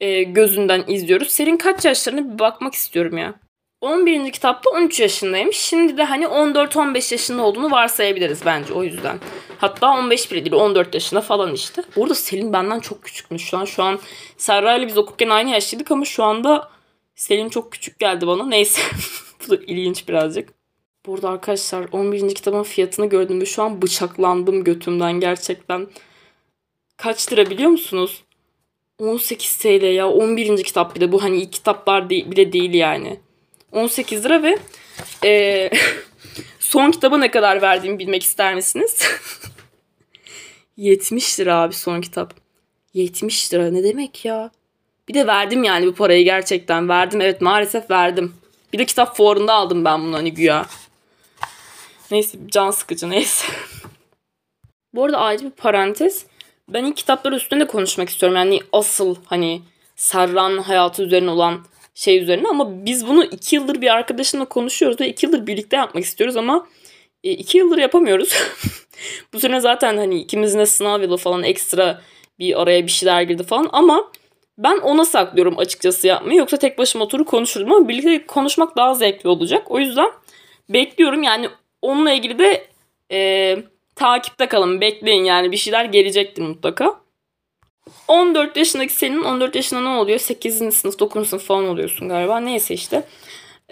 e, gözünden izliyoruz. Selin kaç yaşlarına bir bakmak istiyorum ya. 11. kitapta 13 yaşındaymış. Şimdi de hani 14-15 yaşında olduğunu varsayabiliriz bence o yüzden. Hatta 15 bile değil 14 yaşında falan işte. Burada Selin benden çok küçükmüş şu an. Şu an Serra ile biz okurken aynı yaşlıydık ama şu anda Selin çok küçük geldi bana. Neyse bu da ilginç birazcık. Burada arkadaşlar 11. kitabın fiyatını gördüm ve şu an bıçaklandım götümden gerçekten. Kaç lira biliyor musunuz? 18 TL ya 11. kitap bir de bu hani ilk kitaplar bile değil yani. 18 lira ve e, son kitaba ne kadar verdiğimi bilmek ister misiniz? 70 lira abi son kitap. 70 lira ne demek ya? Bir de verdim yani bu parayı gerçekten. Verdim evet maalesef verdim. Bir de kitap fuarında aldım ben bunu hani güya. Neyse can sıkıcı neyse. bu arada ayrıca bir parantez. Ben ilk kitaplar üstünde konuşmak istiyorum. Yani asıl hani Serra'nın hayatı üzerine olan şey üzerine ama biz bunu iki yıldır bir arkadaşımla konuşuyoruz ve iki yıldır birlikte yapmak istiyoruz ama e, iki yıldır yapamıyoruz. Bu sene zaten hani ikimizin de sınav yılı falan ekstra bir araya bir şeyler girdi falan ama ben ona saklıyorum açıkçası yapmayı. Yoksa tek başıma oturup konuşurdum ama birlikte konuşmak daha zevkli olacak. O yüzden bekliyorum yani onunla ilgili de e, takipte kalın. Bekleyin yani bir şeyler gelecektir mutlaka. 14 yaşındaki senin 14 yaşında ne oluyor? 8. sınıf 9. sınıf falan oluyorsun galiba. Neyse işte.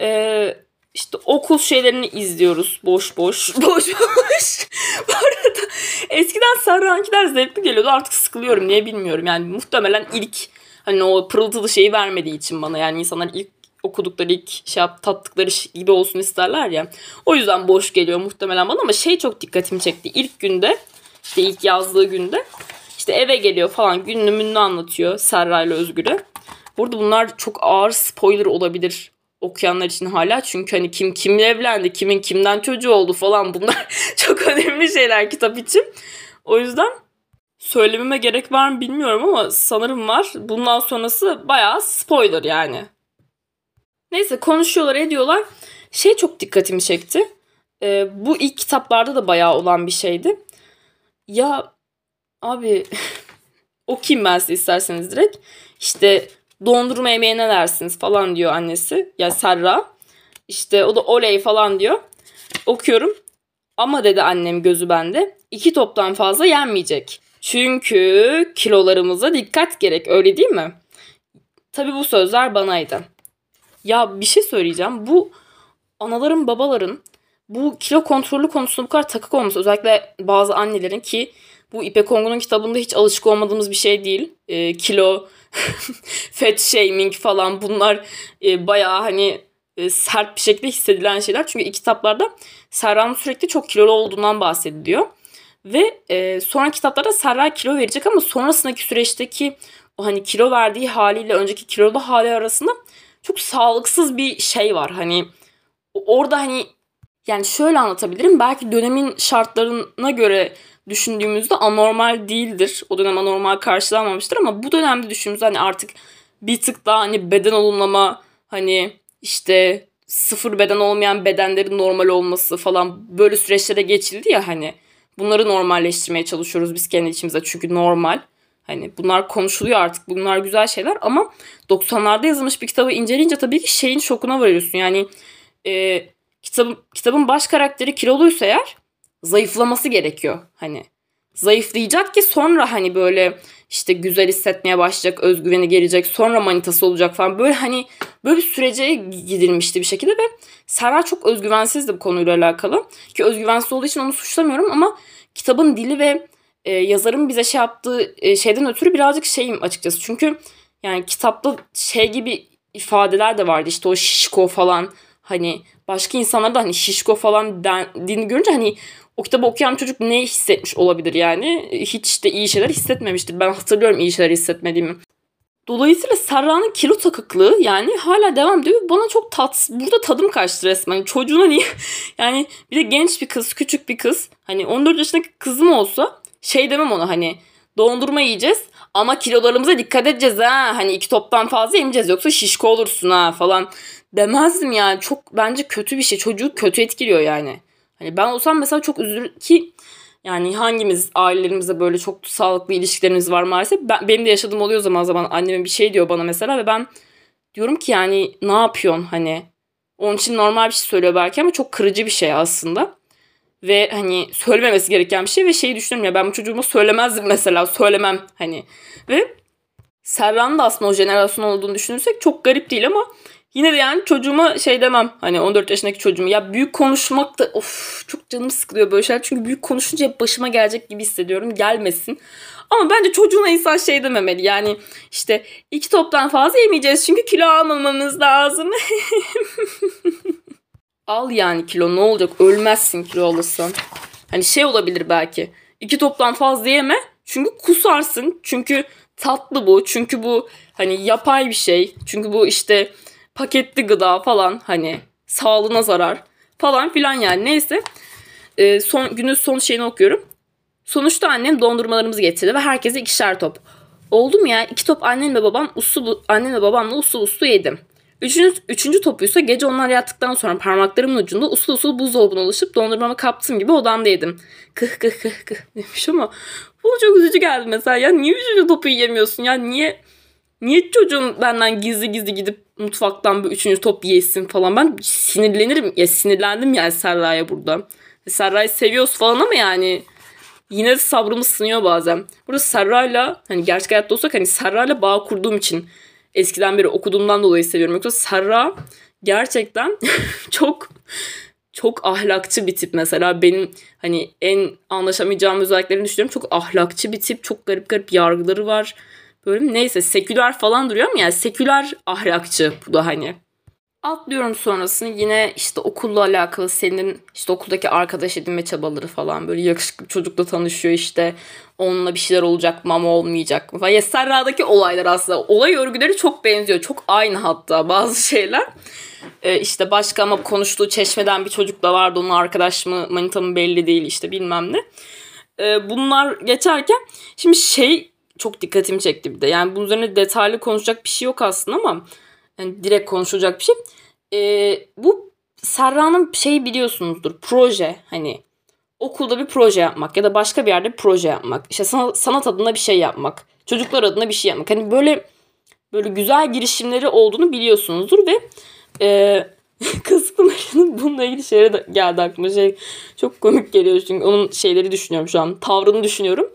Ee, işte okul şeylerini izliyoruz. Boş boş. Boş boş. Bu arada eskiden Sarrankiler zevkli geliyordu. Artık sıkılıyorum niye bilmiyorum. Yani muhtemelen ilk hani o pırıltılı şeyi vermediği için bana yani insanlar ilk okudukları ilk şey yap, tattıkları gibi olsun isterler ya. O yüzden boş geliyor muhtemelen bana ama şey çok dikkatimi çekti. İlk günde işte ilk yazdığı günde işte eve geliyor falan günlüğünü anlatıyor Serra ile Özgür'e. Burada bunlar çok ağır spoiler olabilir okuyanlar için hala. Çünkü hani kim kimle evlendi, kimin kimden çocuğu oldu falan bunlar çok önemli şeyler kitap için. O yüzden söylememe gerek var mı bilmiyorum ama sanırım var. Bundan sonrası bayağı spoiler yani. Neyse konuşuyorlar ediyorlar. Şey çok dikkatimi çekti. Ee, bu ilk kitaplarda da bayağı olan bir şeydi. Ya abi okuyayım ben size isterseniz direkt. İşte dondurma yemeğe ne dersiniz falan diyor annesi. Ya Serra. İşte o da oley falan diyor. Okuyorum. Ama dedi annem gözü bende. iki toptan fazla yenmeyecek. Çünkü kilolarımıza dikkat gerek öyle değil mi? Tabi bu sözler banaydı. Ya bir şey söyleyeceğim. Bu anaların babaların bu kilo kontrolü konusunda bu kadar takık olması özellikle bazı annelerin ki bu İpek Ongun'un kitabında hiç alışık olmadığımız bir şey değil. E, kilo, fat shaming falan bunlar e, bayağı hani e, sert bir şekilde hissedilen şeyler. Çünkü ilk kitaplarda Serra'nın sürekli çok kilolu olduğundan bahsediliyor. Ve e, sonra kitaplarda Serra kilo verecek ama sonrasındaki süreçteki o hani kilo verdiği haliyle önceki kilolu hali arasında çok sağlıksız bir şey var. Hani orada hani yani şöyle anlatabilirim. Belki dönemin şartlarına göre düşündüğümüzde anormal değildir. O dönem anormal karşılanmamıştır ama bu dönemde düşündüğümüzde hani artık bir tık daha hani beden olumlama hani işte sıfır beden olmayan bedenlerin normal olması falan böyle süreçlere geçildi ya hani. Bunları normalleştirmeye çalışıyoruz biz kendi içimizde çünkü normal. Hani bunlar konuşuluyor artık. Bunlar güzel şeyler ama 90'larda yazılmış bir kitabı inceleyince tabii ki şeyin şokuna varıyorsun. Yani e, kitabın, kitabın baş karakteri kiloluysa eğer zayıflaması gerekiyor. Hani zayıflayacak ki sonra hani böyle işte güzel hissetmeye başlayacak, özgüveni gelecek, sonra manitası olacak falan. Böyle hani böyle bir sürece gidilmişti bir şekilde ve Serra çok özgüvensizdi bu konuyla alakalı. Ki özgüvensiz olduğu için onu suçlamıyorum ama kitabın dili ve e, yazarın bize şey yaptığı e, şeyden ötürü birazcık şeyim açıkçası. Çünkü yani kitapta şey gibi ifadeler de vardı işte o şişko falan hani başka insanlar da hani şişko falan dendiğini görünce hani o kitabı okuyan çocuk ne hissetmiş olabilir yani? Hiç de iyi şeyler hissetmemiştir. Ben hatırlıyorum iyi şeyler hissetmediğimi. Dolayısıyla Serra'nın kilo takıklığı yani hala devam ediyor. Bana çok tat, burada tadım kaçtı resmen. Çocuğuna niye? Yani bir de genç bir kız, küçük bir kız. Hani 14 yaşındaki kızım olsa şey demem ona hani dondurma yiyeceğiz ama kilolarımıza dikkat edeceğiz ha. Hani iki toptan fazla yemeyeceğiz yoksa şişko olursun ha falan demezdim yani. Çok bence kötü bir şey. Çocuğu kötü etkiliyor yani. Hani ben olsam mesela çok üzülür ki yani hangimiz ailelerimizde böyle çok sağlıklı ilişkilerimiz var maalesef. Ben, benim de yaşadığım oluyor zaman zaman annemin bir şey diyor bana mesela ve ben diyorum ki yani ne yapıyorsun hani. Onun için normal bir şey söylüyor belki ama çok kırıcı bir şey aslında. Ve hani söylememesi gereken bir şey ve şeyi düşünüyorum ya ben bu çocuğuma söylemezdim mesela söylemem hani. Ve Serra'nın da aslında o jenerasyon olduğunu düşünürsek çok garip değil ama Yine de yani çocuğuma şey demem. Hani 14 yaşındaki çocuğuma. Ya büyük konuşmak da of çok canım sıkılıyor böyle şeyler. Çünkü büyük konuşunca hep başıma gelecek gibi hissediyorum. Gelmesin. Ama bence çocuğuna insan şey dememeli. Yani işte iki toptan fazla yemeyeceğiz. Çünkü kilo almamamız lazım. Al yani kilo ne olacak? Ölmezsin kilo alırsan. Hani şey olabilir belki. İki toptan fazla yeme. Çünkü kusarsın. Çünkü tatlı bu. Çünkü bu hani yapay bir şey. Çünkü bu işte paketli gıda falan hani sağlığına zarar falan filan yani neyse. E, son günün son şeyini okuyorum. Sonuçta annem dondurmalarımızı getirdi ve herkese ikişer top. Oldu mu ya? İki top annem ve babam usul, annem ve babamla usul usul yedim. Üçüncü, üçüncü topuysa gece onlar yattıktan sonra parmaklarımın ucunda usul usul buzdolabına alışıp dondurmamı kaptığım gibi odamda yedim. Kıh kıh kıh kıh demiş ama bu çok üzücü geldi mesela. Ya niye üçüncü topu yiyemiyorsun ya? Niye Niye çocuğum benden gizli gizli gidip mutfaktan bir üçüncü top yesin falan. Ben sinirlenirim. Ya sinirlendim yani Serra'ya burada. Serra'yı seviyoruz falan ama yani yine de sabrımız sınıyor bazen. Burada Serra'yla hani gerçek hayatta olsak hani Serra'yla bağ kurduğum için eskiden beri okuduğumdan dolayı seviyorum. Yoksa Serra gerçekten çok çok ahlakçı bir tip mesela. Benim hani en anlaşamayacağım özelliklerini düşünüyorum. Çok ahlakçı bir tip. Çok garip garip yargıları var. Böyle neyse seküler falan duruyor ama yani seküler ahlakçı bu da hani. Atlıyorum sonrasını yine işte okulla alakalı senin işte okuldaki arkadaş edinme çabaları falan böyle yakışıklı bir çocukla tanışıyor işte onunla bir şeyler olacak mı ama olmayacak mı falan. Ya Serra'daki olaylar aslında olay örgüleri çok benziyor. Çok aynı hatta bazı şeyler. Ee, işte başka ama konuştuğu çeşmeden bir çocuk da vardı onun arkadaş mı manita mı belli değil işte bilmem ne. Ee, bunlar geçerken şimdi şey çok dikkatimi çekti bir de. Yani bunun üzerine detaylı konuşacak bir şey yok aslında ama yani direkt konuşulacak bir şey. Ee, bu Serra'nın şeyi biliyorsunuzdur. Proje hani okulda bir proje yapmak ya da başka bir yerde bir proje yapmak. İşte sanat, sanat adına bir şey yapmak. Çocuklar adına bir şey yapmak. Hani böyle böyle güzel girişimleri olduğunu biliyorsunuzdur ve e, Kız Pınar'ın bununla ilgili şeyler de geldi aklıma. Şey, çok komik geliyor çünkü onun şeyleri düşünüyorum şu an. Tavrını düşünüyorum.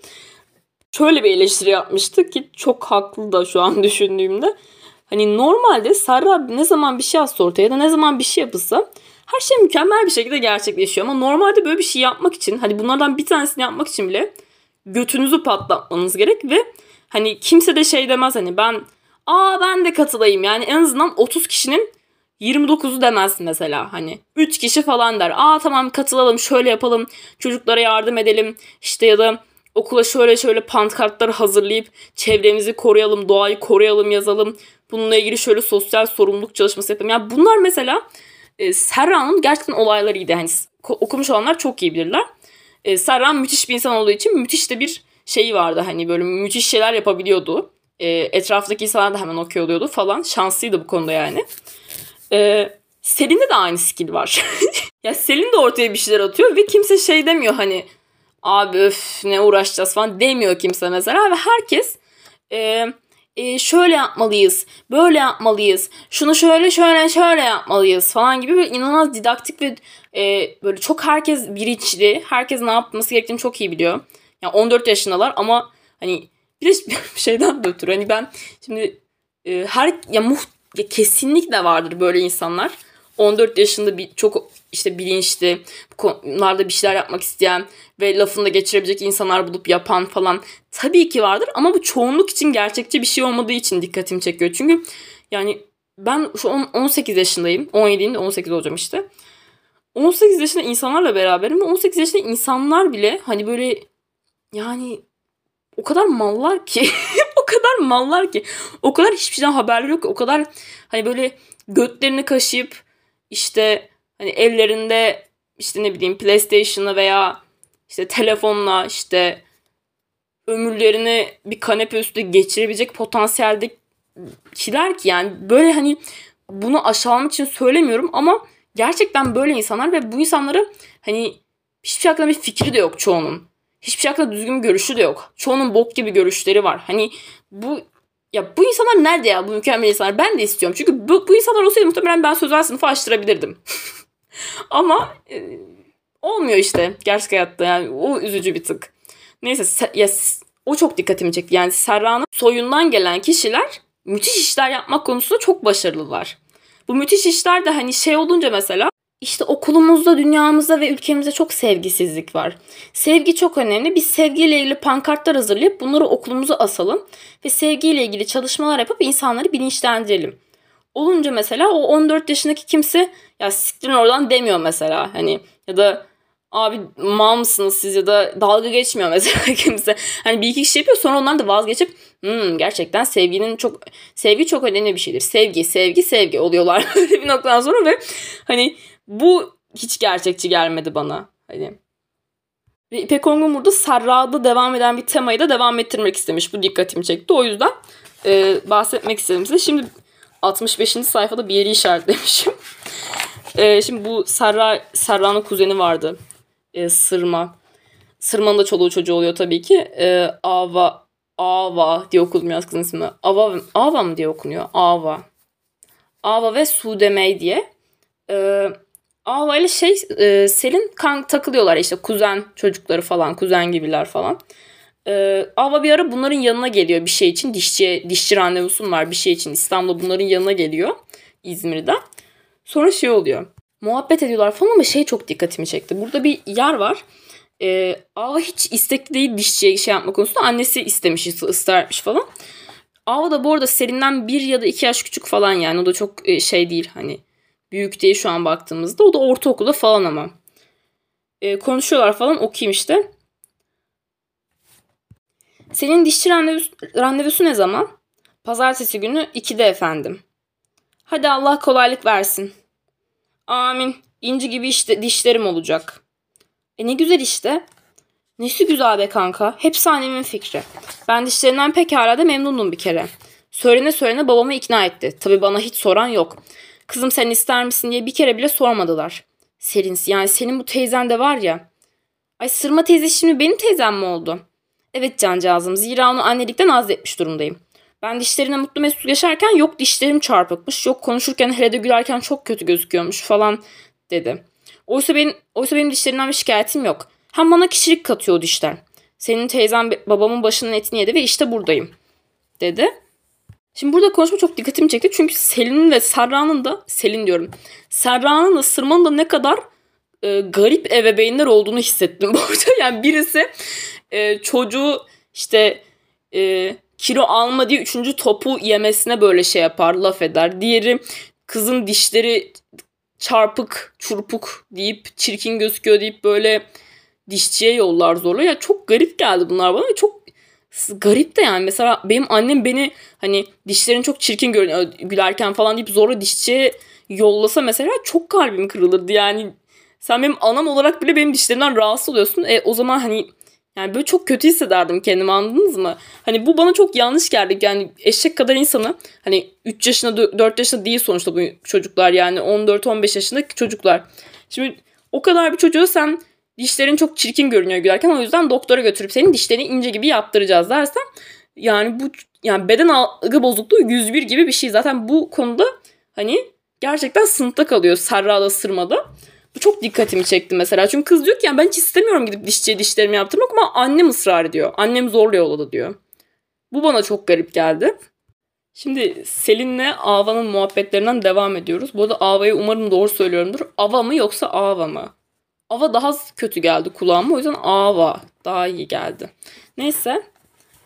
Şöyle bir eleştiri yapmıştı ki çok haklı da şu an düşündüğümde. Hani normalde Serra ne zaman bir şey atsa ortaya ya da ne zaman bir şey yapılsa her şey mükemmel bir şekilde gerçekleşiyor. Ama normalde böyle bir şey yapmak için hani bunlardan bir tanesini yapmak için bile götünüzü patlatmanız gerek ve hani kimse de şey demez hani ben aa ben de katılayım yani en azından 30 kişinin 29'u demez mesela hani 3 kişi falan der. Aa tamam katılalım şöyle yapalım çocuklara yardım edelim işte ya da okula şöyle şöyle pankartlar hazırlayıp çevremizi koruyalım doğayı koruyalım yazalım. Bununla ilgili şöyle sosyal sorumluluk çalışması yapalım. Yani bunlar mesela e, Serra'nın gerçekten olaylarıydı. Hani okumuş olanlar çok iyi bilirler. E, Serra müthiş bir insan olduğu için müthiş de bir şeyi vardı. Hani böyle müthiş şeyler yapabiliyordu. E, etraftaki insanlar da hemen okuyor oluyordu falan. Şanslıydı bu konuda yani. E, Selin'de de aynı skill var. ya Selin de ortaya bir şeyler atıyor ve kimse şey demiyor hani abi öf ne uğraşacağız falan demiyor kimse mesela ve herkes e, e, şöyle yapmalıyız, böyle yapmalıyız, şunu şöyle şöyle şöyle yapmalıyız falan gibi bir inanılmaz didaktik ve e, böyle çok herkes bilinçli, herkes ne yapması gerektiğini çok iyi biliyor. Yani 14 yaşındalar ama hani bir şeyden de ötürü hani ben şimdi e, her ya, muht, ya kesinlikle vardır böyle insanlar. 14 yaşında bir çok işte bilinçli, bu konularda bir şeyler yapmak isteyen ve lafını da geçirebilecek insanlar bulup yapan falan tabii ki vardır ama bu çoğunluk için gerçekçi bir şey olmadığı için dikkatimi çekiyor. Çünkü yani ben şu 18 yaşındayım. 17'inde 18 olacağım işte. 18 yaşında insanlarla beraberim ve 18 yaşında insanlar bile hani böyle yani o kadar mallar ki o kadar mallar ki o kadar hiçbir şeyden haberleri yok o kadar hani böyle götlerini kaşıyıp işte hani ellerinde işte ne bileyim PlayStation'la veya işte telefonla işte ömürlerini bir kanepe üstü geçirebilecek potansiyelde kişiler ki yani böyle hani bunu aşağılamak için söylemiyorum ama gerçekten böyle insanlar ve bu insanları hani hiçbir şey hakkında bir fikri de yok çoğunun. Hiçbir şey hakkında düzgün bir görüşü de yok. Çoğunun bok gibi görüşleri var. Hani bu ya bu insanlar nerede ya bu mükemmel insanlar? Ben de istiyorum. Çünkü bu, bu insanlar olsaydı muhtemelen ben sözel sınıfı açtırabilirdim. Ama e, olmuyor işte gerçek hayatta yani o üzücü bir tık. Neyse ya, o çok dikkatimi çekti. Yani Serra'nın soyundan gelen kişiler müthiş işler yapmak konusunda çok başarılılar. Bu müthiş işler de hani şey olunca mesela işte okulumuzda, dünyamızda ve ülkemizde çok sevgisizlik var. Sevgi çok önemli. Biz sevgiyle ilgili pankartlar hazırlayıp bunları okulumuza asalım ve sevgiyle ilgili çalışmalar yapıp insanları bilinçlendirelim. Olunca mesela o 14 yaşındaki kimse ya siktirin oradan demiyor mesela. Hani ya da abi mal mısınız siz ya da dalga geçmiyor mesela kimse. Hani bir iki kişi yapıyor sonra onlar da vazgeçip hmm, gerçekten sevginin çok sevgi çok önemli bir şeydir. Sevgi, sevgi, sevgi oluyorlar bir noktadan sonra ve hani bu hiç gerçekçi gelmedi bana. Hani ve İpek Ongun burada Serra'da devam eden bir temayı da devam ettirmek istemiş. Bu dikkatimi çekti. O yüzden e, bahsetmek istedim size. Şimdi 65. sayfada bir yeri işaretlemişim. e, şimdi bu Serra, Serra'nın kuzeni vardı. E, Sırma. Sırma'nın da çoluğu çocuğu oluyor tabii ki. E, Ava Ava diye okudum yaz kızın ismi. Ava, Ava mı diye okunuyor? Ava. Ava ve Sudemey diye. E, Ava ile şey e, Selin kan takılıyorlar işte kuzen çocukları falan kuzen gibiler falan. E, Ava bir ara bunların yanına geliyor bir şey için dişçi dişçi randevusum var bir şey için İstanbul'da bunların yanına geliyor İzmir'de. Sonra şey oluyor. muhabbet ediyorlar falan ama şey çok dikkatimi çekti. Burada bir yer var. Ee, Ava hiç istekli değil dişçiye şey yapma konusunda. Annesi istemiş, ısrarmış falan. Ava da bu arada Selin'den bir ya da iki yaş küçük falan yani. O da çok e, şey değil hani büyük değil şu an baktığımızda. O da ortaokulda falan ama. Ee, konuşuyorlar falan okuyayım işte. Senin dişçi randevusu, randevusu ne zaman? Pazartesi günü 2'de efendim. Hadi Allah kolaylık versin. Amin. İnci gibi işte dişlerim olacak. E ne güzel işte. Nesi güzel be kanka. Hepsi annemin fikri. Ben dişlerinden pekala da memnundum bir kere. Söylene söylene babamı ikna etti. Tabi bana hiç soran yok. Kızım sen ister misin diye bir kere bile sormadılar. Serin yani senin bu teyzen de var ya. Ay Sırma teyze şimdi benim teyzem mi oldu? Evet cancağızım zira onu annelikten az etmiş durumdayım. Ben dişlerine mutlu mesut yaşarken yok dişlerim çarpıkmış, yok konuşurken hele de gülerken çok kötü gözüküyormuş falan dedi. Oysa benim, oysa benim dişlerimden bir şikayetim yok. Hem bana kişilik katıyor o dişler. Senin teyzen babamın başının etini yedi ve işte buradayım dedi. Şimdi burada konuşma çok dikkatimi çekti. Çünkü Selin'in ve Serra'nın da Selin diyorum. Serra'nın da da ne kadar e, garip ebeveynler olduğunu hissettim burada. Yani birisi e, çocuğu işte e, kilo alma diye üçüncü topu yemesine böyle şey yapar, laf eder. Diğeri kızın dişleri çarpık, çurpuk deyip çirkin gözüküyor deyip böyle dişçiye yollar zorla. Ya çok garip geldi bunlar bana. Çok garip de yani. Mesela benim annem beni hani dişlerin çok çirkin görünüyor gülerken falan deyip zorla dişçiye yollasa mesela çok kalbim kırılırdı. Yani sen benim anam olarak bile benim dişlerimden rahatsız oluyorsun. E o zaman hani yani böyle çok kötü hissederdim kendimi anladınız mı? Hani bu bana çok yanlış geldi. Yani eşek kadar insanı hani 3 yaşında 4 yaşında değil sonuçta bu çocuklar yani 14-15 yaşındaki çocuklar. Şimdi o kadar bir çocuğa sen dişlerin çok çirkin görünüyor gülerken o yüzden doktora götürüp senin dişlerini ince gibi yaptıracağız dersen yani bu yani beden algı bozukluğu 101 gibi bir şey. Zaten bu konuda hani gerçekten sınıfta kalıyor Serra'da sırmada. Bu çok dikkatimi çekti mesela. Çünkü kız diyor ki yani ben hiç istemiyorum gidip dişçiye dişlerimi yaptırmak ama annem ısrar ediyor. Annem zorla yolladı diyor. Bu bana çok garip geldi. Şimdi Selin'le Ava'nın muhabbetlerinden devam ediyoruz. Bu arada Ava'yı umarım doğru söylüyorumdur. Ava mı yoksa Ava mı? Ava daha kötü geldi kulağıma. O yüzden Ava daha iyi geldi. Neyse.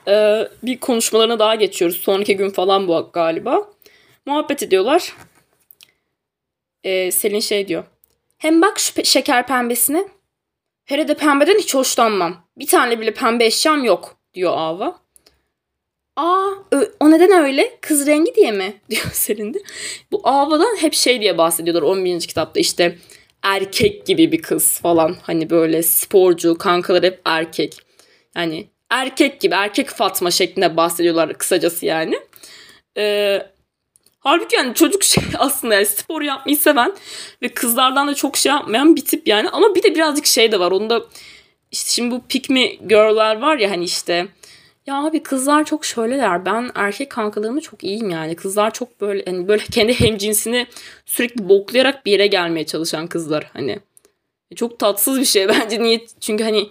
Ee, bir konuşmalarına daha geçiyoruz. Sonraki gün falan bu galiba. Muhabbet ediyorlar. Ee, Selin şey diyor. Hem bak şu şeker pembesine. Hele de pembeden hiç hoşlanmam. Bir tane bile pembe eşyam yok diyor Ava. Aa o neden öyle? Kız rengi diye mi? diyor Selin de. Bu Ava'dan hep şey diye bahsediyorlar 11. kitapta işte erkek gibi bir kız falan. Hani böyle sporcu, kankalar hep erkek. Yani erkek gibi, erkek Fatma şeklinde bahsediyorlar kısacası yani. Ee, Halbuki yani çocuk şey aslında yani spor yapmayı seven ve kızlardan da çok şey yapmayan bir tip yani. Ama bir de birazcık şey de var. Onda işte şimdi bu pick me girl'ler var ya hani işte ya abi kızlar çok şöyleler. Ben erkek kankalarımı çok iyiyim yani. Kızlar çok böyle hani böyle kendi hemcinsini sürekli boklayarak bir yere gelmeye çalışan kızlar hani. Çok tatsız bir şey bence niye? Çünkü hani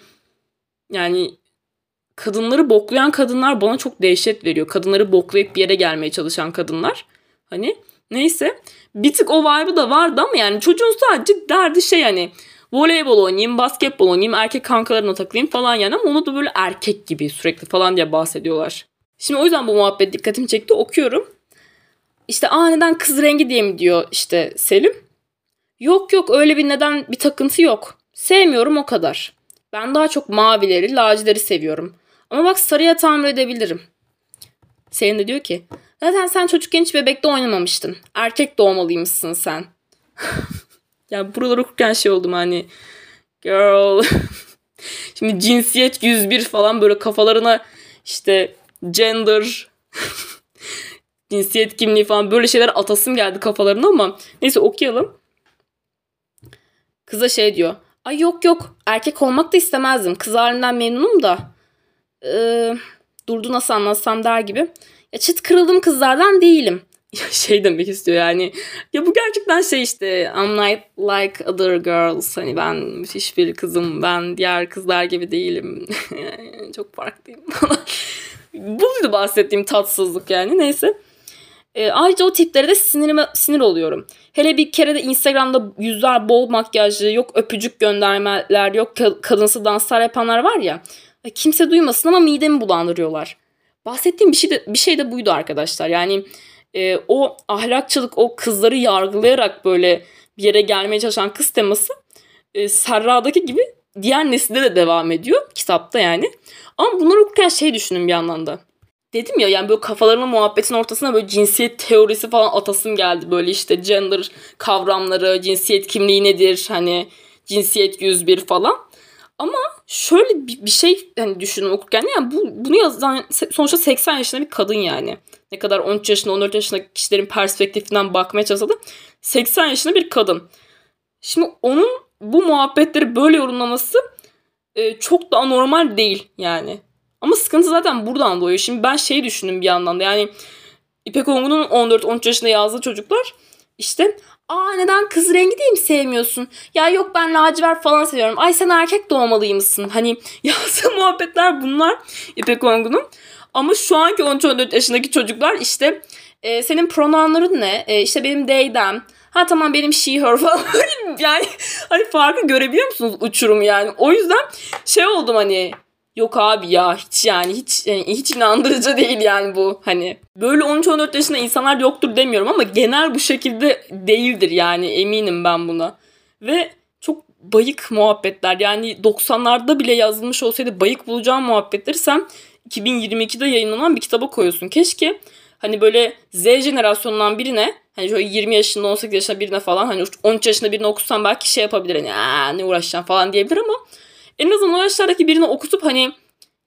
yani kadınları boklayan kadınlar bana çok dehşet veriyor. Kadınları boklayıp bir yere gelmeye çalışan kadınlar. Hani neyse bir tık o vibe'ı da vardı ama yani çocuğun sadece derdi şey hani voleybol oynayayım, basketbol oynayayım, erkek kankalarına takılayım falan yani ama onu da böyle erkek gibi sürekli falan diye bahsediyorlar. Şimdi o yüzden bu muhabbet dikkatimi çekti okuyorum. İşte aa neden kız rengi diye mi diyor işte Selim. Yok yok öyle bir neden bir takıntı yok. Sevmiyorum o kadar. Ben daha çok mavileri, lacileri seviyorum. Ama bak sarıya tamir edebilirim. Selin de diyor ki Zaten sen çocukken hiç bebekte oynamamıştın. Erkek doğmalıymışsın sen. ya buraları okurken şey oldum hani. Girl. Şimdi cinsiyet 101 falan böyle kafalarına işte gender cinsiyet kimliği falan böyle şeyler atasım geldi kafalarına ama neyse okuyalım. Kıza şey diyor. Ay yok yok erkek olmak da istemezdim. Kız halimden memnunum da. Ee, durdu nasıl anlatsam der gibi. Ya çıt kırıldım kızlardan değilim. şey demek istiyor yani. Ya bu gerçekten şey işte I'm not like other girls. Hani ben müthiş bir kızım. Ben diğer kızlar gibi değilim. Çok farklıyım falan. Buydu bahsettiğim tatsızlık yani. Neyse. E, ayrıca o tiplere de sinirime, sinir oluyorum. Hele bir kere de Instagram'da yüzler bol makyajlı, yok öpücük göndermeler, yok kadınsı danslar yapanlar var ya. E, kimse duymasın ama midemi bulandırıyorlar. Bahsettiğim bir şey de, bir şey de buydu arkadaşlar. Yani e, o ahlakçılık, o kızları yargılayarak böyle bir yere gelmeye çalışan kız teması e, Serra'daki gibi diğer nesilde de devam ediyor kitapta yani. Ama bunları okurken şey düşündüm bir yandan da. Dedim ya yani böyle kafalarının muhabbetin ortasına böyle cinsiyet teorisi falan atasım geldi. Böyle işte gender kavramları, cinsiyet kimliği nedir, hani cinsiyet 101 falan. Ama şöyle bir, şey hani düşünün okurken yani bu bunu yazan sonuçta 80 yaşında bir kadın yani. Ne kadar 13 yaşında 14 yaşında kişilerin perspektifinden bakmaya çalışsa da 80 yaşında bir kadın. Şimdi onun bu muhabbetleri böyle yorumlaması e, çok da anormal değil yani. Ama sıkıntı zaten buradan doğuyor. Şimdi ben şeyi düşündüm bir yandan da yani İpek Ongun'un 14-13 yaşında yazdığı çocuklar işte aa neden kız rengi değil mi sevmiyorsun? Ya yok ben lacivert falan seviyorum. Ay sen erkek doğmalıymışsın. Hani yazdığı muhabbetler bunlar İpek Ongun'un. Ama şu anki 13-14 yaşındaki çocuklar işte e, senin pronounların ne? E, işte benim they them. Ha tamam benim she her falan. yani hani farkı görebiliyor musunuz uçurum yani? O yüzden şey oldum hani Yok abi ya hiç yani hiç yani hiç inandırıcı değil yani bu hani. Böyle 13-14 yaşında insanlar yoktur demiyorum ama genel bu şekilde değildir yani eminim ben buna. Ve çok bayık muhabbetler yani 90'larda bile yazılmış olsaydı bayık bulacağım muhabbetleri sen 2022'de yayınlanan bir kitaba koyuyorsun. Keşke hani böyle Z jenerasyonundan birine hani şöyle 20 yaşında 18 yaşında birine falan hani 13 yaşında birine okusan belki şey yapabilir hani ne uğraşacaksın falan diyebilir ama en azından o yaşlardaki birini okutup hani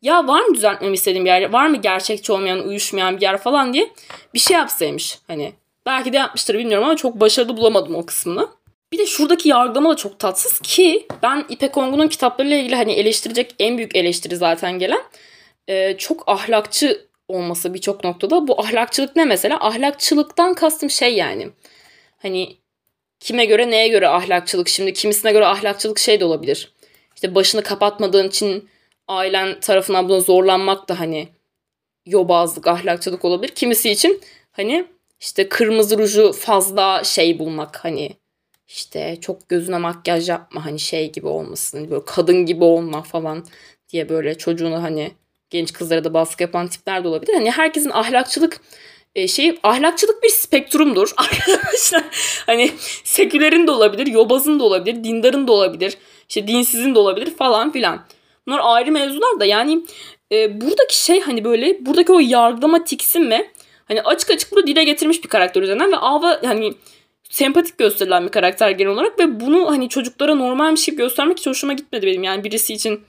ya var mı düzeltmemi istediğim bir yer, var mı gerçekçi olmayan, uyuşmayan bir yer falan diye bir şey yapsaymış. Hani belki de yapmıştır bilmiyorum ama çok başarılı bulamadım o kısmını. Bir de şuradaki yargılama da çok tatsız ki ben İpek Ongun'un kitaplarıyla ilgili hani eleştirecek en büyük eleştiri zaten gelen e, çok ahlakçı olması birçok noktada. Bu ahlakçılık ne mesela? Ahlakçılıktan kastım şey yani. Hani kime göre neye göre ahlakçılık? Şimdi kimisine göre ahlakçılık şey de olabilir işte başını kapatmadığın için ailen tarafından buna zorlanmak da hani yobazlık, ahlakçılık olabilir. Kimisi için hani işte kırmızı ruju fazla şey bulmak hani işte çok gözüne makyaj yapma hani şey gibi olmasın böyle kadın gibi olma falan diye böyle çocuğunu hani genç kızlara da baskı yapan tipler de olabilir. Hani herkesin ahlakçılık şey ahlakçılık bir spektrumdur arkadaşlar. hani sekülerin de olabilir, yobazın da olabilir, dindarın da olabilir işte dinsizin de olabilir falan filan. Bunlar ayrı mevzular da yani e, buradaki şey hani böyle buradaki o yargılama tiksinme hani açık açık bunu dile getirmiş bir karakter üzerinden ve Ava hani sempatik gösterilen bir karakter genel olarak ve bunu hani çocuklara normal bir şey göstermek hiç hoşuma gitmedi benim yani birisi için.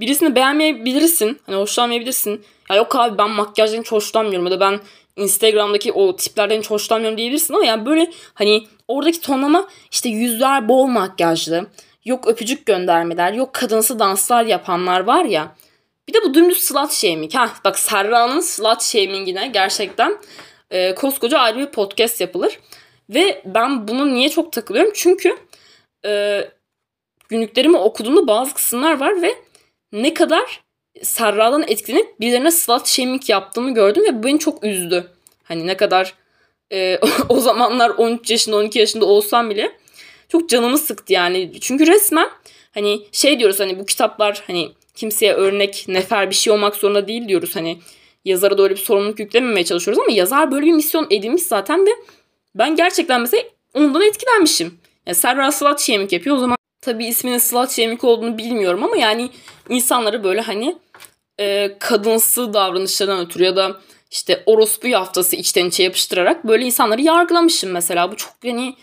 Birisini beğenmeyebilirsin. Hani hoşlanmayabilirsin. Ya yok abi ben makyajdan hiç hoşlanmıyorum ya da ben Instagram'daki o tiplerden hiç hoşlanmıyorum diyebilirsin ama yani böyle hani oradaki tonlama işte yüzler bol makyajlı yok öpücük göndermeler, yok kadınsı danslar yapanlar var ya. Bir de bu dümdüz slut shaming. Ha bak Serra'nın slut shamingine gerçekten e, koskoca ayrı bir podcast yapılır. Ve ben bunu niye çok takılıyorum? Çünkü e, günlüklerimi okuduğumda bazı kısımlar var ve ne kadar Serra'dan etkilenip birilerine slut shaming yaptığımı gördüm ve bu beni çok üzdü. Hani ne kadar e, o zamanlar 13 yaşında 12 yaşında olsam bile çok canımı sıktı yani. Çünkü resmen hani şey diyoruz hani bu kitaplar hani kimseye örnek nefer bir şey olmak zorunda değil diyoruz hani yazara da öyle bir sorumluluk yüklememeye çalışıyoruz ama yazar böyle bir misyon edinmiş zaten ve ben gerçekten mesela ondan etkilenmişim. Yani Serra Slut Şemik yapıyor o zaman tabii isminin Slut Şemik olduğunu bilmiyorum ama yani insanları böyle hani e, kadınsı davranışlardan ötürü ya da işte orospu yaftası içten içe yapıştırarak böyle insanları yargılamışım mesela. Bu çok yani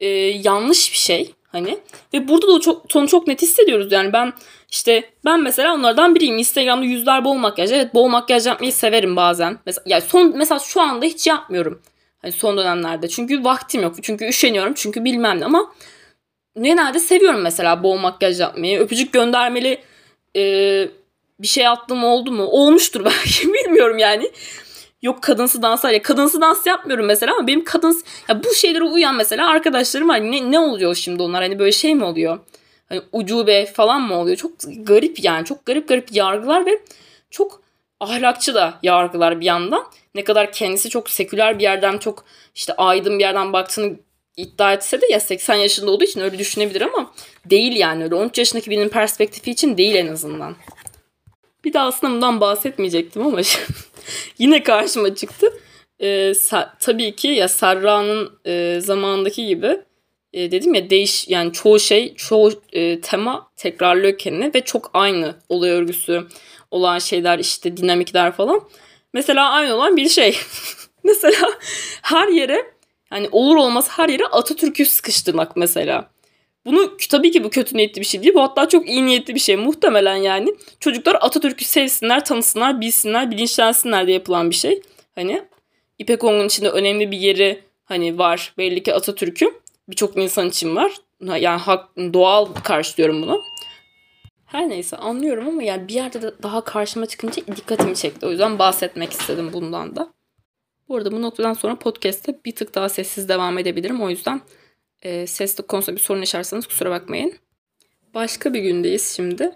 e, yanlış bir şey hani. Ve burada da çok sonu çok net hissediyoruz. Yani ben işte ben mesela onlardan biriyim. Instagram'da yüzler bol makyaj. Evet bol makyaj yapmayı severim bazen. Mesela yani son mesela şu anda hiç yapmıyorum. Hani son dönemlerde. Çünkü vaktim yok. Çünkü üşeniyorum. Çünkü bilmem ne. Ama genelde seviyorum mesela bol makyaj yapmayı. Öpücük göndermeli e, bir şey attım oldu mu? Olmuştur belki. Bilmiyorum yani Yok kadınsı danslar ya kadınsı dans yapmıyorum mesela ama benim kadın ya bu şeylere uyan mesela arkadaşlarım var. Ne, ne oluyor şimdi onlar hani böyle şey mi oluyor? Hani ucube falan mı oluyor? Çok garip yani çok garip garip yargılar ve çok ahlakçı da yargılar bir yandan. Ne kadar kendisi çok seküler bir yerden çok işte aydın bir yerden baktığını iddia etse de ya 80 yaşında olduğu için öyle düşünebilir ama değil yani öyle 13 yaşındaki birinin perspektifi için değil en azından. Bir de aslında bundan bahsetmeyecektim ama yine karşıma çıktı. Ee, tabii ki ya Serra'nın e, zamanındaki gibi e, dedim ya değiş yani çoğu şey çoğu e, tema tekrarlıyor kendini ve çok aynı olay örgüsü olan şeyler işte dinamikler falan. Mesela aynı olan bir şey. mesela her yere yani olur olmaz her yere Atatürk'ü sıkıştırmak mesela. Bunu tabii ki bu kötü niyetli bir şey değil. Bu hatta çok iyi niyetli bir şey. Muhtemelen yani çocuklar Atatürk'ü sevsinler, tanısınlar, bilsinler, bilinçlensinler diye yapılan bir şey. Hani İpek Ongun içinde önemli bir yeri hani var. Belli ki Atatürk'ün birçok insan için var. Yani hak, doğal karşılıyorum bunu. Her neyse anlıyorum ama yani bir yerde de daha karşıma çıkınca dikkatimi çekti. O yüzden bahsetmek istedim bundan da. Bu arada bu noktadan sonra podcast'te bir tık daha sessiz devam edebilirim. O yüzden e, sesli konusunda bir sorun yaşarsanız kusura bakmayın. Başka bir gündeyiz şimdi.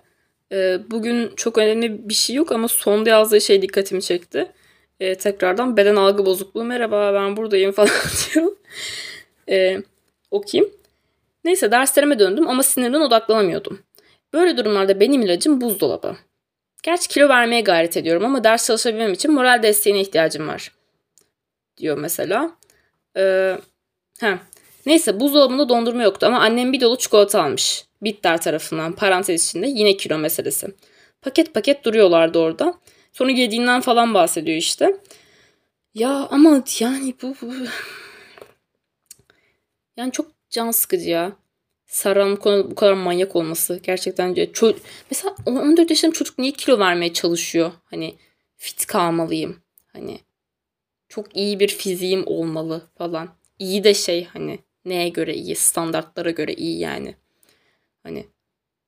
E, bugün çok önemli bir şey yok ama sonda yazdığı şey dikkatimi çekti. E, tekrardan beden algı bozukluğu merhaba ben buradayım falan diyor. E, okuyayım. Neyse derslerime döndüm ama sinirimden odaklanamıyordum. Böyle durumlarda benim ilacım buzdolabı. Gerçi kilo vermeye gayret ediyorum ama ders çalışabilmem için moral desteğine ihtiyacım var. Diyor mesela. Ee, heh. Neyse buzdolabında dondurma yoktu ama annem bir dolu çikolata almış. Bitter tarafından parantez içinde yine kilo meselesi. Paket paket duruyorlardı orada. Sonra yediğinden falan bahsediyor işte. Ya ama yani bu, bu... yani çok can sıkıcı ya. Sara'nın bu kadar manyak olması gerçekten ço- mesela 14 yaşında çocuk niye kilo vermeye çalışıyor? Hani fit kalmalıyım. Hani çok iyi bir fiziğim olmalı falan. İyi de şey hani neye göre iyi? Standartlara göre iyi yani. Hani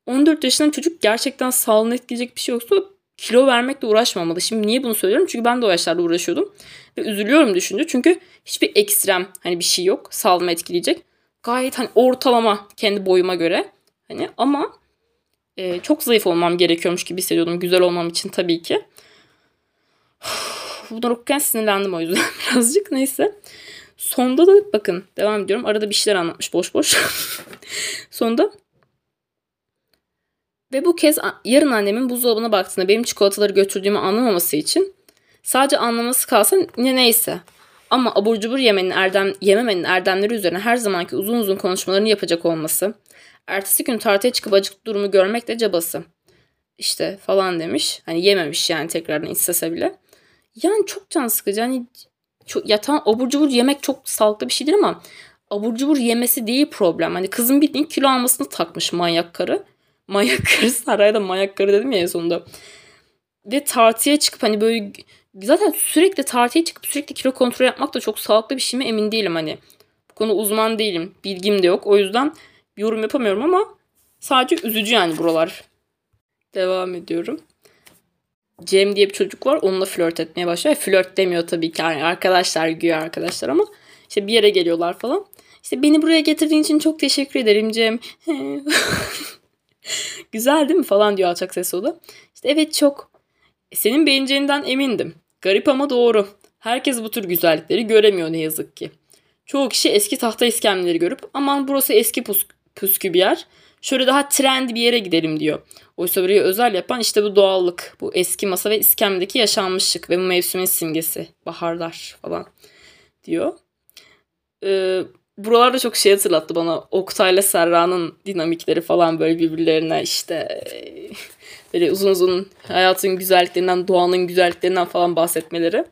14 yaşında çocuk gerçekten sağlığını etkileyecek bir şey yoksa kilo vermekle uğraşmamalı. Şimdi niye bunu söylüyorum? Çünkü ben de o yaşlarda uğraşıyordum. Ve üzülüyorum düşünce. Çünkü hiçbir ekstrem hani bir şey yok. Sağlığımı etkileyecek gayet hani ortalama kendi boyuma göre. Hani ama e, çok zayıf olmam gerekiyormuş gibi hissediyordum güzel olmam için tabii ki. Bunları okurken sinirlendim o yüzden birazcık. Neyse. Sonda da bakın devam ediyorum. Arada bir şeyler anlatmış boş boş. Sonda ve bu kez yarın annemin buzdolabına baktığında benim çikolataları götürdüğümü anlamaması için sadece anlaması kalsa ne neyse ama abur cubur yemenin erdem, yememenin erdemleri üzerine her zamanki uzun uzun konuşmalarını yapacak olması, ertesi gün tartıya çıkıp acık durumu görmek de cabası. İşte falan demiş. Hani yememiş yani tekrardan istese bile. Yani çok can sıkıcı. Hani çok, ya tamam abur cubur yemek çok sağlıklı bir şeydir ama abur cubur yemesi değil problem. Hani kızın bildiğin kilo almasını takmış manyak karı. Manyak karı sarayda manyak karı dedim ya en sonunda. Ve tartıya çıkıp hani böyle zaten sürekli tartıya çıkıp sürekli kilo kontrol yapmak da çok sağlıklı bir şey mi emin değilim hani. Bu konu uzman değilim. Bilgim de yok. O yüzden yorum yapamıyorum ama sadece üzücü yani buralar. Devam ediyorum. Cem diye bir çocuk var. Onunla flört etmeye başlıyor. Flört demiyor tabii ki. Yani arkadaşlar güya arkadaşlar ama işte bir yere geliyorlar falan. İşte beni buraya getirdiğin için çok teşekkür ederim Cem. Güzel değil mi falan diyor alçak sesle o. İşte evet çok. Senin beğeneceğinden emindim. Garip ama doğru. Herkes bu tür güzellikleri göremiyor ne yazık ki. Çoğu kişi eski tahta iskemleri görüp aman burası eski pus püskü bir yer. Şöyle daha trend bir yere gidelim diyor. Oysa burayı özel yapan işte bu doğallık. Bu eski masa ve iskemdeki yaşanmışlık ve bu mevsimin simgesi. Baharlar falan diyor. Ee, buralarda çok şey hatırlattı bana. Oktay'la Serra'nın dinamikleri falan böyle birbirlerine işte böyle uzun uzun hayatın güzelliklerinden, doğanın güzelliklerinden falan bahsetmeleri.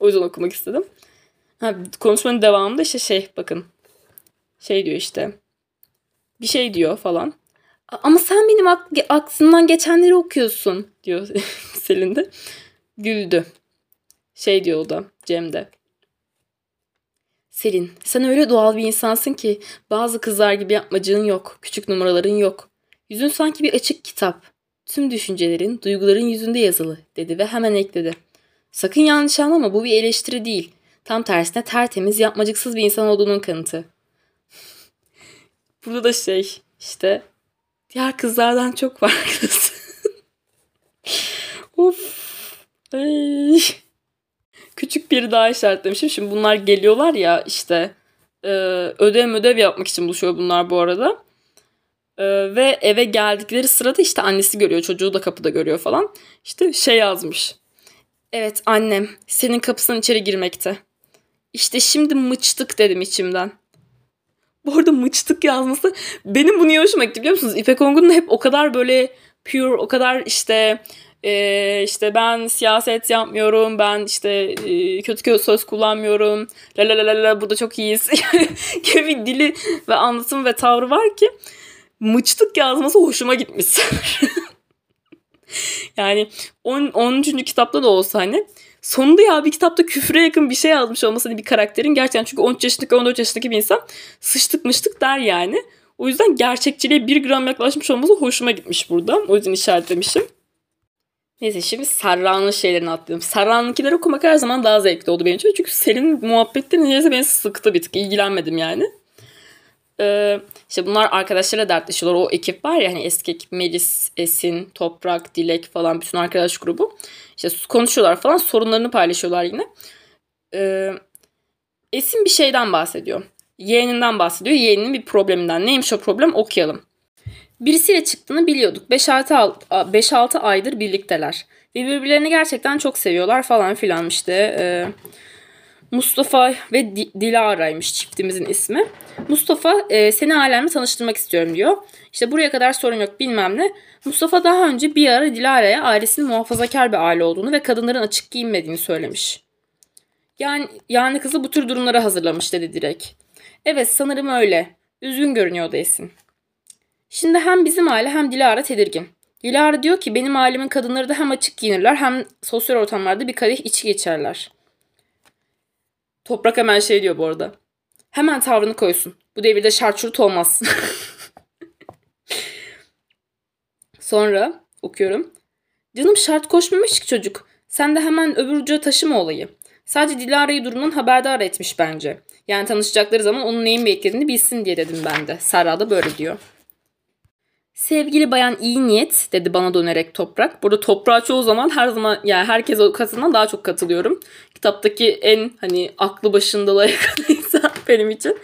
O yüzden okumak istedim. Ha, konuşmanın devamında işte şey bakın. Şey diyor işte. Bir şey diyor falan. Ama sen benim ak- aklımdan geçenleri okuyorsun diyor Selin de. Güldü. Şey diyor o da Cem de. Selin sen öyle doğal bir insansın ki bazı kızlar gibi yapmacığın yok. Küçük numaraların yok. Yüzün sanki bir açık kitap. Tüm düşüncelerin, duyguların yüzünde yazılı dedi ve hemen ekledi. Sakın yanlış anlama bu bir eleştiri değil. Tam tersine tertemiz, yapmacıksız bir insan olduğunun kanıtı. Burada da şey işte diğer kızlardan çok farklısın. of Ay. Küçük bir daha işaretlemişim. Şimdi bunlar geliyorlar ya işte e, ödev ödev yapmak için buluşuyor bunlar bu arada. E, ve eve geldikleri sırada işte annesi görüyor. Çocuğu da kapıda görüyor falan. İşte şey yazmış. Evet annem senin kapısından içeri girmekte. İşte şimdi mıçtık dedim içimden. Bu arada mıçtık yazması benim bu niye hoşuma gitti biliyor musunuz? İpek Ongun'un hep o kadar böyle pure, o kadar işte e, işte ben siyaset yapmıyorum, ben işte e, kötü kötü söz kullanmıyorum, la la la la la burada çok iyiyiz gibi dili ve anlatım ve tavrı var ki mıçtık yazması hoşuma gitmiş. yani 10. 10. kitapta da olsa hani sonunda ya bir kitapta küfre yakın bir şey yazmış olması hani bir karakterin gerçekten çünkü 13 yaşındaki 14 yaşındaki bir insan sıçtık mıştık der yani. O yüzden gerçekçiliğe bir gram yaklaşmış olması hoşuma gitmiş burada. O yüzden işaretlemişim. Neyse şimdi Serra'nın şeylerini atlayalım. Serra'nınkileri okumak her zaman daha zevkli oldu benim için. Çünkü Selin muhabbetleri niyeyse beni sıktı bir tık. İlgilenmedim yani. Ee, işte bunlar arkadaşlarla dertleşiyorlar. O ekip var ya hani eski ekip Melis, Esin, Toprak, Dilek falan bütün arkadaş grubu. İşte konuşuyorlar falan sorunlarını paylaşıyorlar yine. Ee, Esin bir şeyden bahsediyor. Yeğeninden bahsediyor. Yeğeninin bir probleminden. Neymiş o problem okuyalım. Birisiyle çıktığını biliyorduk. 5-6 aydır birlikteler. Ve birbirlerini gerçekten çok seviyorlar falan filan işte. Ee, Mustafa ve Dilara'ymış çiftimizin ismi. Mustafa e, seni alemle tanıştırmak istiyorum diyor. İşte buraya kadar sorun yok bilmem ne. Mustafa daha önce bir ara Dilara'ya ailesinin muhafazakar bir aile olduğunu ve kadınların açık giyinmediğini söylemiş. Yani, yani kızı bu tür durumlara hazırlamış dedi direkt. Evet sanırım öyle. Üzgün görünüyordu Esin. Şimdi hem bizim aile hem Dilara tedirgin. Dilara diyor ki benim ailemin kadınları da hem açık giyinirler hem sosyal ortamlarda bir kadeh içki geçerler. Toprak hemen şey diyor bu arada. Hemen tavrını koysun. Bu devirde şart olmaz. Sonra okuyorum. Canım şart koşmamış ki çocuk. Sen de hemen öbür uca taşıma olayı. Sadece Dilara'yı durumdan haberdar etmiş bence. Yani tanışacakları zaman onun neyin beklediğini bilsin diye dedim ben de. Serra da böyle diyor. Sevgili bayan iyi niyet dedi bana dönerek toprak. Burada toprağa çoğu zaman her zaman yani herkes o daha çok katılıyorum. Kitaptaki en hani aklı başında layık insan benim için.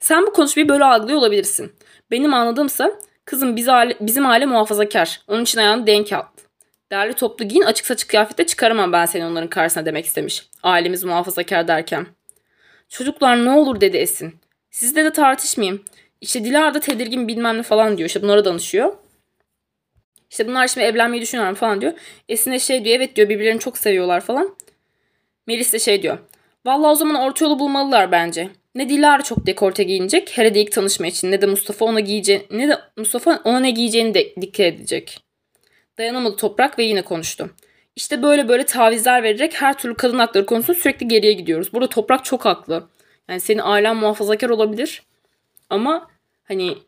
Sen bu konuşmayı böyle algılıyor olabilirsin. Benim anladığımsa kızım biz aile, bizim aile muhafazakar. Onun için ayağını denk al. Değerli toplu giyin açık saçık kıyafette çıkaramam ben seni onların karşısına demek istemiş. Ailemiz muhafazakar derken. Çocuklar ne olur dedi Esin. Sizle de tartışmayayım. İşte Dilara da tedirgin bilmem ne falan diyor. İşte bunlara danışıyor. İşte bunlar şimdi evlenmeyi düşünüyorlar falan diyor. Esin de şey diyor evet diyor birbirlerini çok seviyorlar falan. Melis de şey diyor. Vallahi o zaman orta yolu bulmalılar bence. Ne Dilara çok dekolte giyinecek hele de ilk tanışma için ne de Mustafa ona giyeceğini ne de Mustafa ona ne giyeceğini de dikkat edecek. Dayanamadı toprak ve yine konuştu. İşte böyle böyle tavizler vererek her türlü kadın hakları konusunda sürekli geriye gidiyoruz. Burada toprak çok haklı. Yani senin ailen muhafazakar olabilir. Ama hani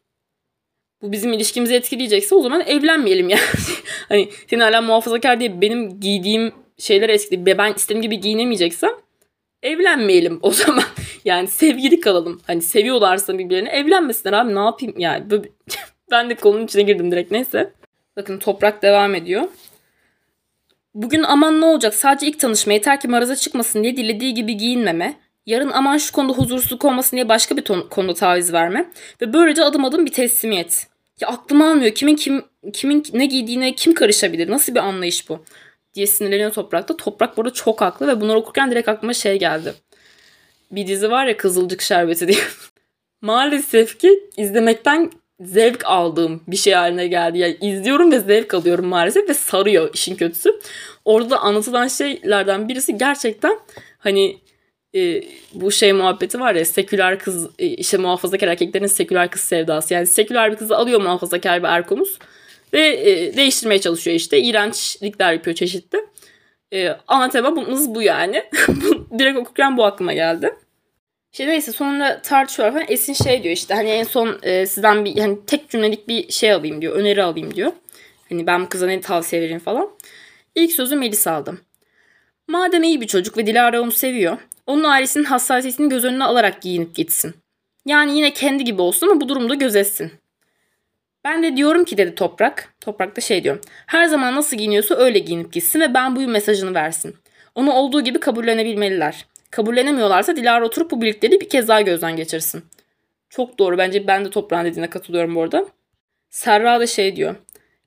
bu bizim ilişkimizi etkileyecekse o zaman evlenmeyelim yani. hani senin hala muhafazakar diye benim giydiğim şeyler eski ben istediğim gibi giyinemeyeceksem evlenmeyelim o zaman. Yani sevgili kalalım. Hani seviyorlarsa birbirlerini evlenmesinler abi ne yapayım yani. ben de konunun içine girdim direkt neyse. Bakın toprak devam ediyor. Bugün aman ne olacak sadece ilk tanışma yeter ki maraza çıkmasın diye dilediği gibi giyinmeme, Yarın aman şu konuda huzursuzluk olmasın diye başka bir ton, konuda taviz verme. Ve böylece adım adım bir teslimiyet. Ya aklım almıyor. Kimin kim kimin ne giydiğine kim karışabilir? Nasıl bir anlayış bu? diye sinirleniyor Toprak'ta. Toprak burada çok haklı ve bunları okurken direkt aklıma şey geldi. Bir dizi var ya Kızılcık Şerbeti diye. Maalesef ki izlemekten zevk aldığım bir şey haline geldi. Yani izliyorum ve zevk alıyorum maalesef ve sarıyor işin kötüsü. Orada da anlatılan şeylerden birisi gerçekten hani e, bu şey muhabbeti var ya seküler kız e, işte muhafazakar erkeklerin seküler kız sevdası. Yani seküler bir kızı alıyor muhafazakar bir erkomuz ve e, değiştirmeye çalışıyor işte. İğrençlikler yapıyor çeşitli. E, ana temamız bu yani. Direkt okurken bu aklıma geldi. İşte neyse sonra tartışıyorlar falan. Esin şey diyor işte hani en son e, sizden bir hani tek cümlelik bir şey alayım diyor. Öneri alayım diyor. Hani ben bu kıza ne tavsiye vereyim falan. İlk sözü Melis aldım. Madem iyi bir çocuk ve Dilara onu seviyor. Onun ailesinin hassasiyetini göz önüne alarak giyinip gitsin. Yani yine kendi gibi olsun ama bu durumda gözetsin. Ben de diyorum ki dedi Toprak. Toprak da şey diyor. Her zaman nasıl giyiniyorsa öyle giyinip gitsin ve ben buyum mesajını versin. Onu olduğu gibi kabullenebilmeliler. Kabullenemiyorlarsa Dilara oturup bu birlikteliği bir kez daha gözden geçirsin. Çok doğru. Bence ben de toprağın dediğine katılıyorum bu arada. Serra da şey diyor.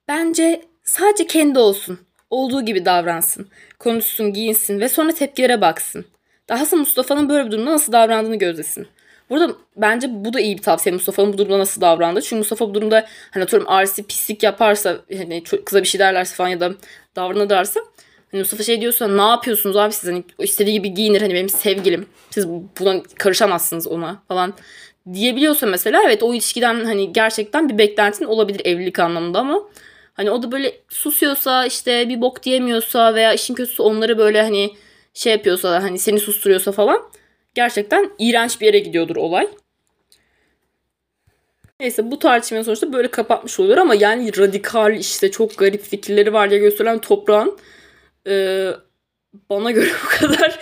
Bence sadece kendi olsun. Olduğu gibi davransın. Konuşsun, giyinsin ve sonra tepkilere baksın. Dahası Mustafa'nın böyle bir durumda nasıl davrandığını gözlesin. Burada bence bu da iyi bir tavsiye Mustafa'nın bu durumda nasıl davrandı. Çünkü Mustafa bu durumda hani atıyorum Arsi pislik yaparsa hani kıza bir şey derlerse falan ya da davranırlarsa hani Mustafa şey diyorsa ne yapıyorsunuz abi siz hani istediği gibi giyinir hani benim sevgilim. Siz buna karışamazsınız ona falan diyebiliyorsa mesela evet o ilişkiden hani gerçekten bir beklentin olabilir evlilik anlamında ama hani o da böyle susuyorsa işte bir bok diyemiyorsa veya işin kötüsü onları böyle hani şey yapıyorsa hani seni susturuyorsa falan gerçekten iğrenç bir yere gidiyordur olay. Neyse bu tartışmanın sonuçta böyle kapatmış oluyor ama yani radikal işte çok garip fikirleri var diye gösterilen toprağın e, bana göre bu kadar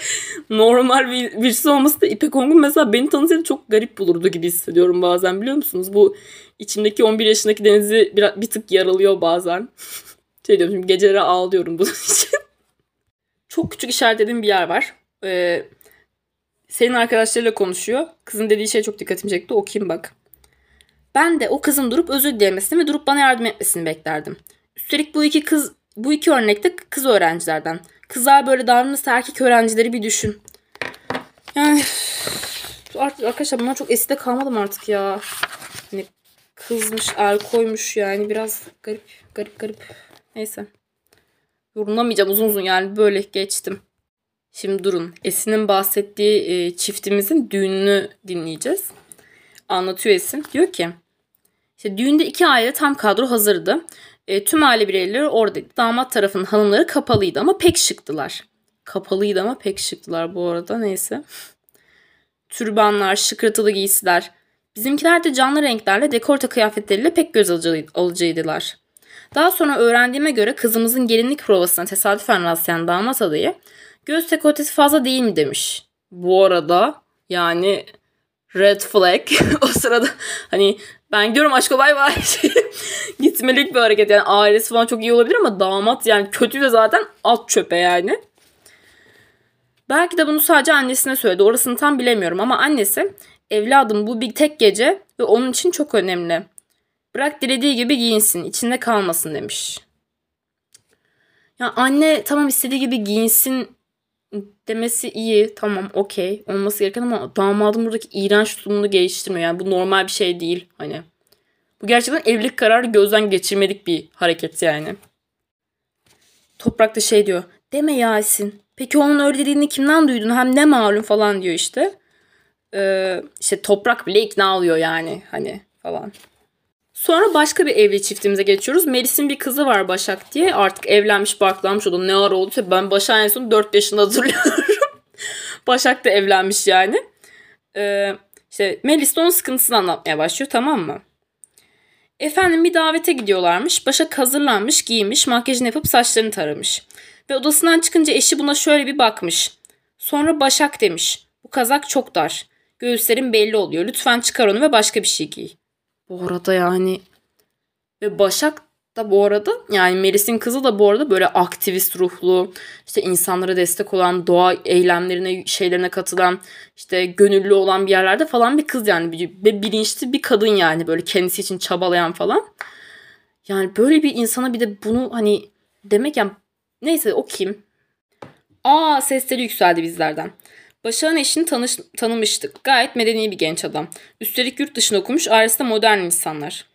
normal bir, birisi olması da İpek Ongun mesela beni tanısaydı çok garip bulurdu gibi hissediyorum bazen biliyor musunuz? Bu içimdeki 11 yaşındaki Deniz'i bir, bir tık yaralıyor bazen. şey diyorum şimdi geceleri ağlıyorum bunun için. Çok küçük işaretlediğim bir yer var. Ee, senin arkadaşlarıyla konuşuyor. Kızın dediği şey çok dikkatimi çekti. Okuyayım bak. Ben de o kızın durup özür dilemesini ve durup bana yardım etmesini beklerdim. Üstelik bu iki kız bu iki örnekte kız öğrencilerden. Kızlar böyle davranırsa erkek öğrencileri bir düşün. Yani artık arkadaşlar bunlar çok eside kalmadım artık ya. Hani kızmış, el koymuş yani biraz garip garip garip. Neyse. Yorumlamayacağım uzun uzun yani böyle geçtim. Şimdi durun. Esin'in bahsettiği e, çiftimizin düğününü dinleyeceğiz. Anlatıyor Esin. Diyor ki işte düğünde iki aile tam kadro hazırdı. E, tüm aile bireyleri oradaydı. Damat tarafının hanımları kapalıydı ama pek şıktılar. Kapalıydı ama pek şıktılar bu arada neyse. Türbanlar, şıkırtılı giysiler. Bizimkiler de canlı renklerle dekorta kıyafetleriyle pek göz alıcıydılar. Daha sonra öğrendiğime göre kızımızın gelinlik provasına tesadüfen rastlayan damat adayı göz dekoltesi fazla değil mi demiş. Bu arada yani red flag o sırada hani ben gidiyorum aşk bay bay gitmelik bir hareket yani ailesi falan çok iyi olabilir ama damat yani kötü de zaten alt çöpe yani. Belki de bunu sadece annesine söyledi. Orasını tam bilemiyorum ama annesi evladım bu bir tek gece ve onun için çok önemli. Bırak dilediği gibi giyinsin, içinde kalmasın demiş. Ya anne tamam istediği gibi giyinsin demesi iyi. Tamam okey olması gereken ama damadın buradaki iğrenç tutumunu geliştirmiyor. Yani bu normal bir şey değil hani. Bu gerçekten evlilik kararı gözden geçirmedik bir hareket yani. Toprak da şey diyor. Deme Yasin. Peki onun öyle dediğini kimden duydun? Hem ne malum falan diyor işte. Ee, işte toprak bile ikna oluyor yani hani falan. Sonra başka bir evli çiftimize geçiyoruz. Melis'in bir kızı var Başak diye. Artık evlenmiş barklanmış o da ne ara oldu. Ben Başak'ın en son 4 yaşında hatırlıyorum. Başak da evlenmiş yani. Ee, işte Melis de onun sıkıntısını anlatmaya başlıyor tamam mı? Efendim bir davete gidiyorlarmış. Başak hazırlanmış, giymiş, makyajını yapıp saçlarını taramış. Ve odasından çıkınca eşi buna şöyle bir bakmış. Sonra Başak demiş. Bu kazak çok dar. Göğüslerin belli oluyor. Lütfen çıkar onu ve başka bir şey giy. Bu arada yani ve Başak da bu arada yani Melis'in kızı da bu arada böyle aktivist ruhlu, işte insanlara destek olan, doğa eylemlerine, şeylerine katılan, işte gönüllü olan bir yerlerde falan bir kız yani. Ve bilinçli bir kadın yani böyle kendisi için çabalayan falan. Yani böyle bir insana bir de bunu hani demek yani neyse okuyayım. Aa sesleri yükseldi bizlerden. Başak'ın eşini tanış, tanımıştık. Gayet medeni bir genç adam. Üstelik yurt dışında okumuş, ailesi de modern insanlar.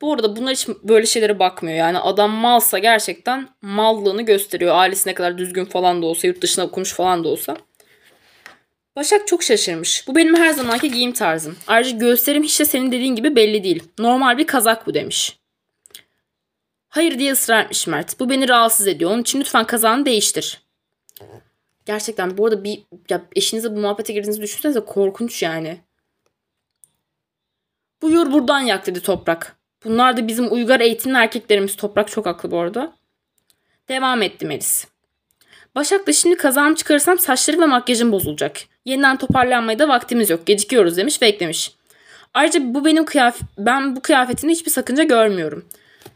Bu arada bunlar hiç böyle şeylere bakmıyor. Yani adam malsa gerçekten mallığını gösteriyor. Ailesi ne kadar düzgün falan da olsa, yurt dışına okumuş falan da olsa. Başak çok şaşırmış. Bu benim her zamanki giyim tarzım. Ayrıca göğüslerim hiç de senin dediğin gibi belli değil. Normal bir kazak bu demiş. Hayır diye ısrar etmiş Mert. Bu beni rahatsız ediyor. Onun için lütfen kazağını değiştir. Gerçekten bu arada bir ya eşinize bu muhabbete girdiğinizi düşünsenize korkunç yani. Buyur buradan yak dedi Toprak. Bunlar da bizim uygar eğitimli erkeklerimiz. Toprak çok haklı bu arada. Devam etti Melis. Başak da şimdi kazağımı çıkarırsam saçları ve makyajım bozulacak. Yeniden toparlanmaya da vaktimiz yok. Gecikiyoruz demiş ve eklemiş. Ayrıca bu benim kıyafet ben bu kıyafetinde hiçbir sakınca görmüyorum.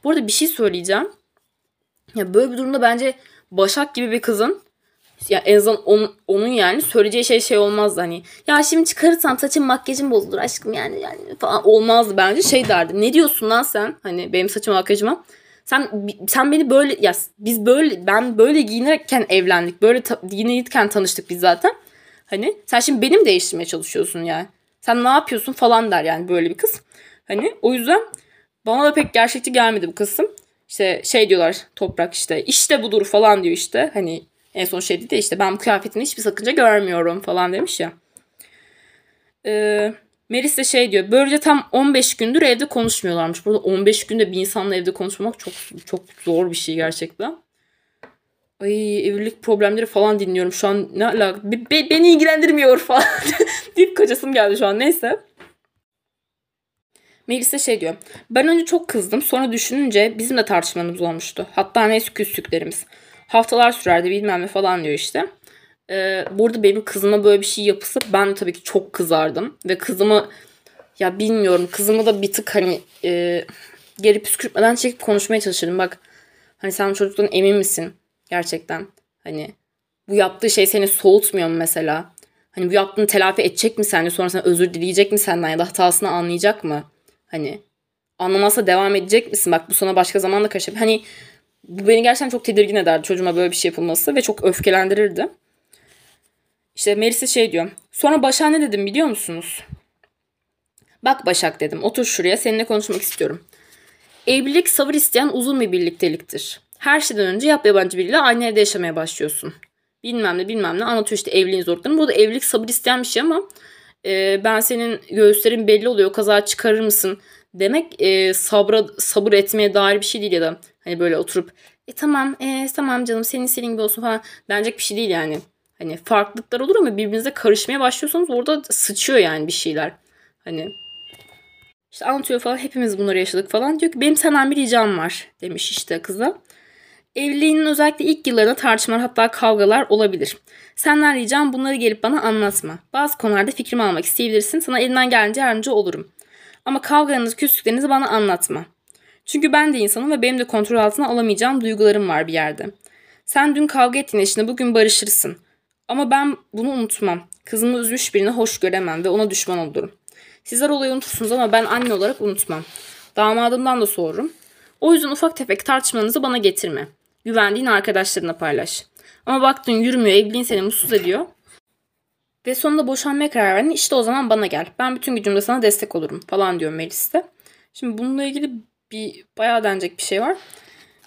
Bu arada bir şey söyleyeceğim. Ya böyle bir durumda bence Başak gibi bir kızın ya en azından onun, onun yani söyleyeceği şey şey olmazdı hani. Ya şimdi çıkarırsam saçım makyajım bozulur aşkım yani yani falan olmazdı bence. Şey derdi. Ne diyorsun lan sen? Hani benim saçım makyajıma. Sen sen beni böyle ya biz böyle ben böyle giyinirken evlendik. Böyle ta, giyinirken tanıştık biz zaten. Hani sen şimdi benim değiştirmeye çalışıyorsun yani. Sen ne yapıyorsun falan der yani böyle bir kız. Hani o yüzden bana da pek gerçekçi gelmedi bu kısım. İşte şey diyorlar toprak işte işte budur falan diyor işte. Hani en son şey dedi işte ben bu kıyafetin hiçbir sakınca görmüyorum falan demiş ya. Ee, Melis de şey diyor. Böylece tam 15 gündür evde konuşmuyorlarmış. Burada 15 günde bir insanla evde konuşmamak çok çok zor bir şey gerçekten. Ay evlilik problemleri falan dinliyorum şu an. Ne alaka? Be, be, beni ilgilendirmiyor falan deyip kaçasım geldi şu an. Neyse. Melis de şey diyor. Ben önce çok kızdım. Sonra düşününce bizim de tartışmamız olmuştu. Hatta neyse küslüklerimiz. Haftalar sürerdi bilmem ne falan diyor işte. Ee, burada benim kızıma böyle bir şey yapısı ben de tabii ki çok kızardım. Ve kızımı ya bilmiyorum kızımı da bir tık hani e, geri püskürtmeden çekip konuşmaya çalışırdım. Bak hani sen çocuktan emin misin gerçekten? Hani bu yaptığı şey seni soğutmuyor mu mesela? Hani bu yaptığını telafi edecek mi sence? Sonrasında özür dileyecek mi senden ya da hatasını anlayacak mı? Hani anlamazsa devam edecek misin? Bak bu sana başka zaman da karışabilir. Hani bu beni gerçekten çok tedirgin ederdi çocuğuma böyle bir şey yapılması ve çok öfkelendirirdi. İşte Melis'e şey diyor. Sonra Başak'a ne dedim biliyor musunuz? Bak Başak dedim. Otur şuraya seninle konuşmak istiyorum. Evlilik sabır isteyen uzun bir birlikteliktir. Her şeyden önce yap yabancı biriyle aynı evde yaşamaya başlıyorsun. Bilmem ne bilmem ne anlatıyor işte evliliğin zorluklarını. Burada evlilik sabır isteyen bir şey ama e, ben senin göğüslerin belli oluyor kaza çıkarır mısın demek e, sabra, sabır etmeye dair bir şey değil ya da hani böyle oturup e tamam e, tamam canım senin senin gibi olsun falan denecek bir şey değil yani. Hani farklılıklar olur ama birbirinize karışmaya başlıyorsanız orada sıçıyor yani bir şeyler. Hani işte anlatıyor falan hepimiz bunları yaşadık falan. Diyor ki benim senden bir ricam var demiş işte kıza. Evliliğinin özellikle ilk yıllarında tartışmalar hatta kavgalar olabilir. Senden ricam bunları gelip bana anlatma. Bazı konularda fikrimi almak isteyebilirsin. Sana elinden gelince yardımcı olurum. Ama kavgalarınızı, küslüklerinizi bana anlatma. Çünkü ben de insanım ve benim de kontrol altına alamayacağım duygularım var bir yerde. Sen dün kavga ettiğin eşine bugün barışırsın. Ama ben bunu unutmam. Kızımı üzmüş birini hoş göremem ve ona düşman olurum. Sizler olayı unutursunuz ama ben anne olarak unutmam. Damadımdan da sorurum. O yüzden ufak tefek tartışmanızı bana getirme. Güvendiğin arkadaşlarına paylaş. Ama baktın yürümüyor, evliliğin seni mutsuz ediyor. Ve sonunda boşanmaya karar verdin. İşte o zaman bana gel. Ben bütün gücümle sana destek olurum falan diyor Melis de. Şimdi bununla ilgili bir bayağı denecek bir şey var.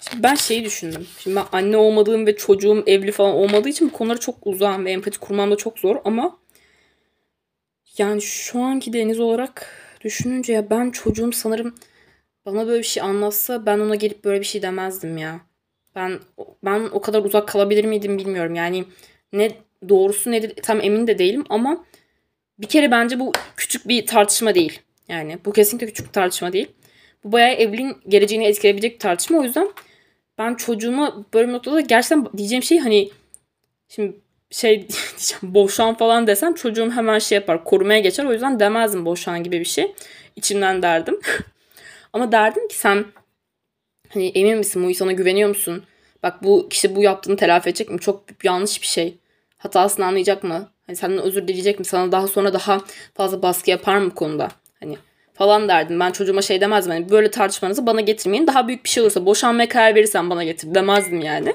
Şimdi ben şeyi düşündüm. Şimdi ben anne olmadığım ve çocuğum evli falan olmadığı için bu konuları çok uzağım ve empati kurmam da çok zor ama yani şu anki Deniz olarak düşününce ya ben çocuğum sanırım bana böyle bir şey anlatsa ben ona gelip böyle bir şey demezdim ya. Ben ben o kadar uzak kalabilir miydim bilmiyorum. Yani ne doğrusu nedir tam emin de değilim ama bir kere bence bu küçük bir tartışma değil. Yani bu kesinlikle küçük bir tartışma değil. Bu bayağı evliliğin geleceğini etkileyebilecek bir tartışma. O yüzden ben çocuğuma böyle bir noktada gerçekten diyeceğim şey hani şimdi şey diyeceğim boşan falan desem çocuğum hemen şey yapar korumaya geçer. O yüzden demezdim boşan gibi bir şey. İçimden derdim. Ama derdim ki sen hani emin misin bu insana güveniyor musun? Bak bu kişi bu yaptığını telafi edecek mi? Çok yanlış bir şey. Hatasını anlayacak mı? Hani senden özür dileyecek mi? Sana daha sonra daha fazla baskı yapar mı konuda? Hani falan derdim. Ben çocuğuma şey demezdim. Hani böyle tartışmanızı bana getirmeyin. Daha büyük bir şey olursa boşanmaya karar verirsen bana getir demezdim yani.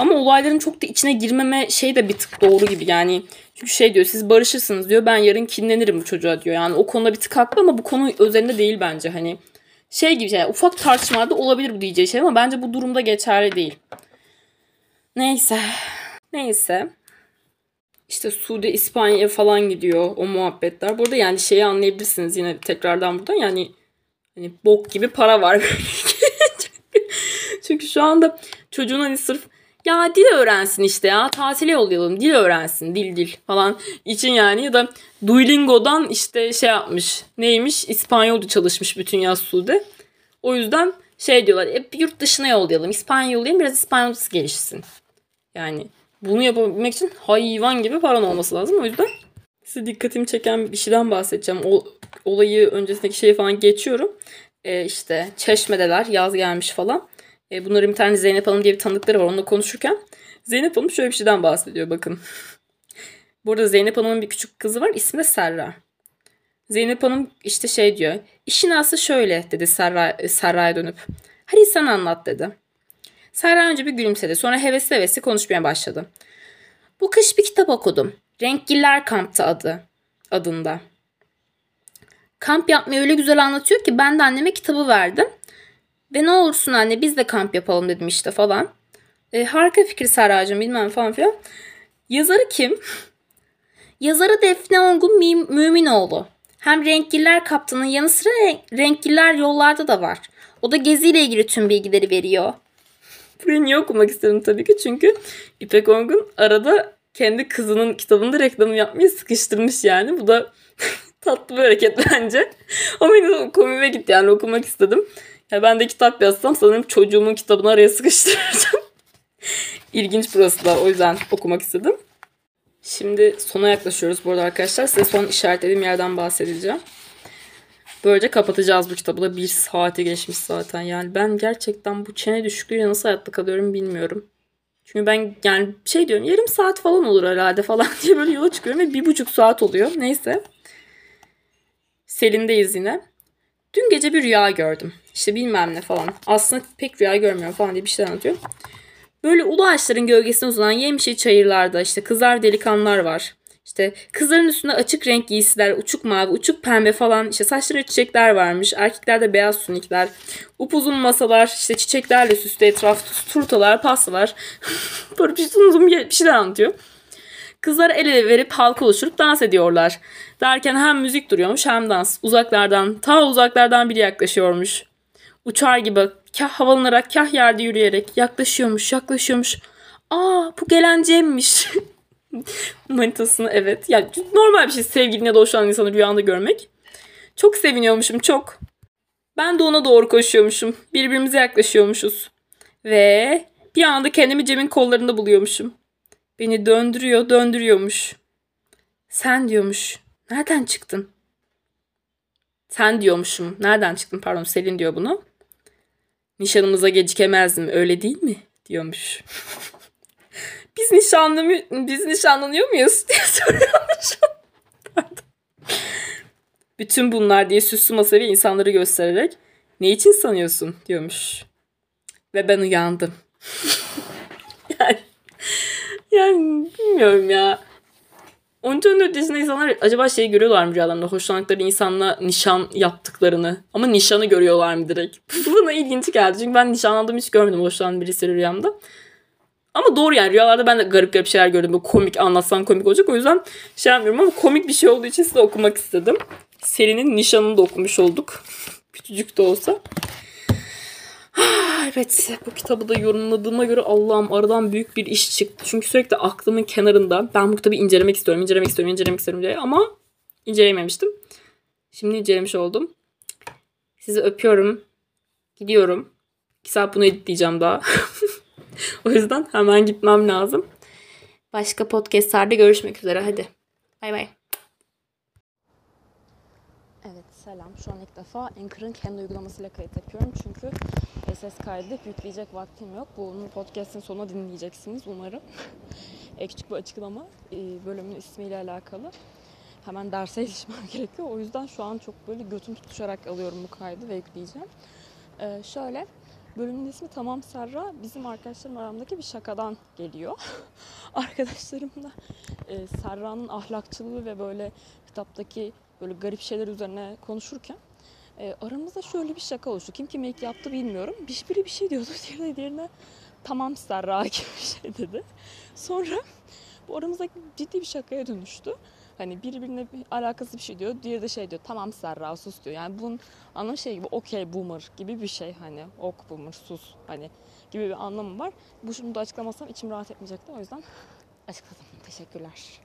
Ama olayların çok da içine girmeme şey de bir tık doğru gibi yani. Çünkü şey diyor siz barışırsınız diyor ben yarın kinlenirim bu çocuğa diyor. Yani o konuda bir tık haklı ama bu konu üzerinde değil bence hani. Şey gibi şey ufak tartışmalarda olabilir bu diyeceği şey ama bence bu durumda geçerli değil. Neyse. Neyse. İşte Suudi İspanya falan gidiyor o muhabbetler. Burada yani şeyi anlayabilirsiniz yine tekrardan buradan yani hani bok gibi para var. Çünkü şu anda çocuğun hani sırf ya dil öğrensin işte ya tatile yollayalım dil öğrensin dil dil falan için yani ya da Duolingo'dan işte şey yapmış neymiş İspanyolca çalışmış bütün yaz Suudi. O yüzden şey diyorlar hep yurt dışına yollayalım İspanya yollayalım biraz İspanyolcası gelişsin. Yani bunu yapabilmek için hayvan gibi paran olması lazım o yüzden Size dikkatimi çeken bir şeyden bahsedeceğim. O olayı öncesindeki şeyi falan geçiyorum. Ee, işte çeşmedeler, yaz gelmiş falan. Ee, bunların bir tane Zeynep Hanım diye bir tanıdıkları var. Onunla konuşurken Zeynep Hanım şöyle bir şeyden bahsediyor bakın. Bu arada Zeynep Hanım'ın bir küçük kızı var. İsmi de Serra. Zeynep Hanım işte şey diyor. İşin aslı şöyle dedi Serra, Serra'ya dönüp. Hadi sen anlat dedi. Serra önce bir gülümsedi. Sonra hevesli hevesli konuşmaya başladı. Bu kış bir kitap okudum. Renkgiller Kamp'ta adı. Adında. Kamp yapmayı öyle güzel anlatıyor ki ben de anneme kitabı verdim. Ve ne olursun anne biz de kamp yapalım dedim işte falan. E, harika fikir Serracığım bilmem falan filan. Yazarı kim? Yazarı Defne Ongun Müminoğlu. Hem Renkgiller Kaptan'ın yanı sıra Renkgiller Yollarda da var. O da geziyle ilgili tüm bilgileri veriyor. Burayı niye okumak istedim tabii ki çünkü İpek Ongun arada kendi kızının kitabında reklamı yapmayı sıkıştırmış yani. Bu da tatlı bir hareket bence. Yine de komime gitti yani okumak istedim. Ya ben de kitap yazsam sanırım çocuğumun kitabını araya sıkıştırırdım. İlginç burası da o yüzden okumak istedim. Şimdi sona yaklaşıyoruz bu arada arkadaşlar. Size son işaretlediğim yerden bahsedeceğim. Böylece kapatacağız bu kitabı da. Bir saate geçmiş zaten. Yani ben gerçekten bu çene düşüklüğüyle nasıl hayatta kalıyorum bilmiyorum. Çünkü ben yani şey diyorum yarım saat falan olur herhalde falan diye böyle yola çıkıyorum ve bir buçuk saat oluyor. Neyse. Selin'deyiz yine. Dün gece bir rüya gördüm. İşte bilmem ne falan. Aslında pek rüya görmüyorum falan diye bir şey anlatıyor. Böyle ulu ağaçların gölgesine uzanan yemşil çayırlarda işte kızlar delikanlılar var. İşte kızların üstünde açık renk giysiler, uçuk mavi, uçuk pembe falan işte saçları çiçekler varmış. Erkeklerde beyaz sunikler, upuzun masalar, işte çiçeklerle süslü etraf, turtalar, pastalar. Böyle bir uzun uzun bir şeyler anlatıyor. Kızlar el ele verip halka oluşturup dans ediyorlar. Derken hem müzik duruyormuş hem dans. Uzaklardan, ta uzaklardan biri yaklaşıyormuş. Uçar gibi kah havalanarak kah yerde yürüyerek yaklaşıyormuş yaklaşıyormuş. Aa bu gelen Cem'miş. Manitasını evet. Yani normal bir şey sevgilin ya hoşlanan insanı rüyanda görmek. Çok seviniyormuşum çok. Ben de ona doğru koşuyormuşum. Birbirimize yaklaşıyormuşuz. Ve bir anda kendimi Cem'in kollarında buluyormuşum. Beni döndürüyor, döndürüyormuş. Sen diyormuş. Nereden çıktın? Sen diyormuşum. Nereden çıktın? Pardon Selin diyor bunu. Nişanımıza gecikemezdim öyle değil mi? diyormuş. biz nişanlı mı, biz nişanlanıyor muyuz diye soruyormuşum. Bütün bunlar diye süslü masa ve insanları göstererek ne için sanıyorsun diyormuş. Ve ben uyandım. yani, yani bilmiyorum ya. 13 14 yaşında insanlar acaba şeyi görüyorlar mı rüyalarında? Hoşlandıkları insanla nişan yaptıklarını. Ama nişanı görüyorlar mı direkt? Bana ilginç geldi. Çünkü ben nişanlandığımı hiç görmedim hoşlanan birisi rüyamda. Ama doğru yani rüyalarda ben de garip garip şeyler gördüm. Böyle komik anlatsan komik olacak. O yüzden şey yapmıyorum ama komik bir şey olduğu için size okumak istedim. Serinin nişanını da okumuş olduk. Küçücük de olsa. Evet bu kitabı da yorumladığıma göre Allah'ım aradan büyük bir iş çıktı. Çünkü sürekli aklımın kenarında ben bu kitabı incelemek istiyorum, incelemek istiyorum, incelemek istiyorum diye ama inceleyememiştim. Şimdi incelemiş oldum. Sizi öpüyorum. Gidiyorum. İki saat bunu editleyeceğim daha. o yüzden hemen gitmem lazım. Başka podcastlerde görüşmek üzere. Hadi. Bay bay. Evet selam. Şu an ilk defa Anchor'ın kendi uygulamasıyla kayıt yapıyorum. Çünkü ses kaydedip yükleyecek vaktim yok. Bunu podcast'in sonuna dinleyeceksiniz umarım. e, küçük bir açıklama e, bölümün ismiyle alakalı. Hemen derse yetişmem gerekiyor. O yüzden şu an çok böyle götüm tutuşarak alıyorum bu kaydı ve yükleyeceğim. E, şöyle Bölümün ismi Tamam Serra. Bizim arkadaşlarım aramdaki bir şakadan geliyor. Arkadaşlarımla e, Serra'nın ahlakçılığı ve böyle kitaptaki böyle garip şeyler üzerine konuşurken e, aramızda şöyle bir şaka oluştu. Kim kime ilk yaptı bilmiyorum. Biri bir şey diyordu. Diğeri diğerine tamam Serra gibi bir şey dedi. Sonra bu aramızda ciddi bir şakaya dönüştü. Hani birbirine bir alakası bir şey diyor. Diğeri de şey diyor. Tamam Serra sus diyor. Yani bunun anlamı şey gibi okey boomer gibi bir şey. Hani ok boomer sus hani gibi bir anlamı var. Bu şimdi açıklamasam içim rahat etmeyecekti. O yüzden açıkladım. Teşekkürler.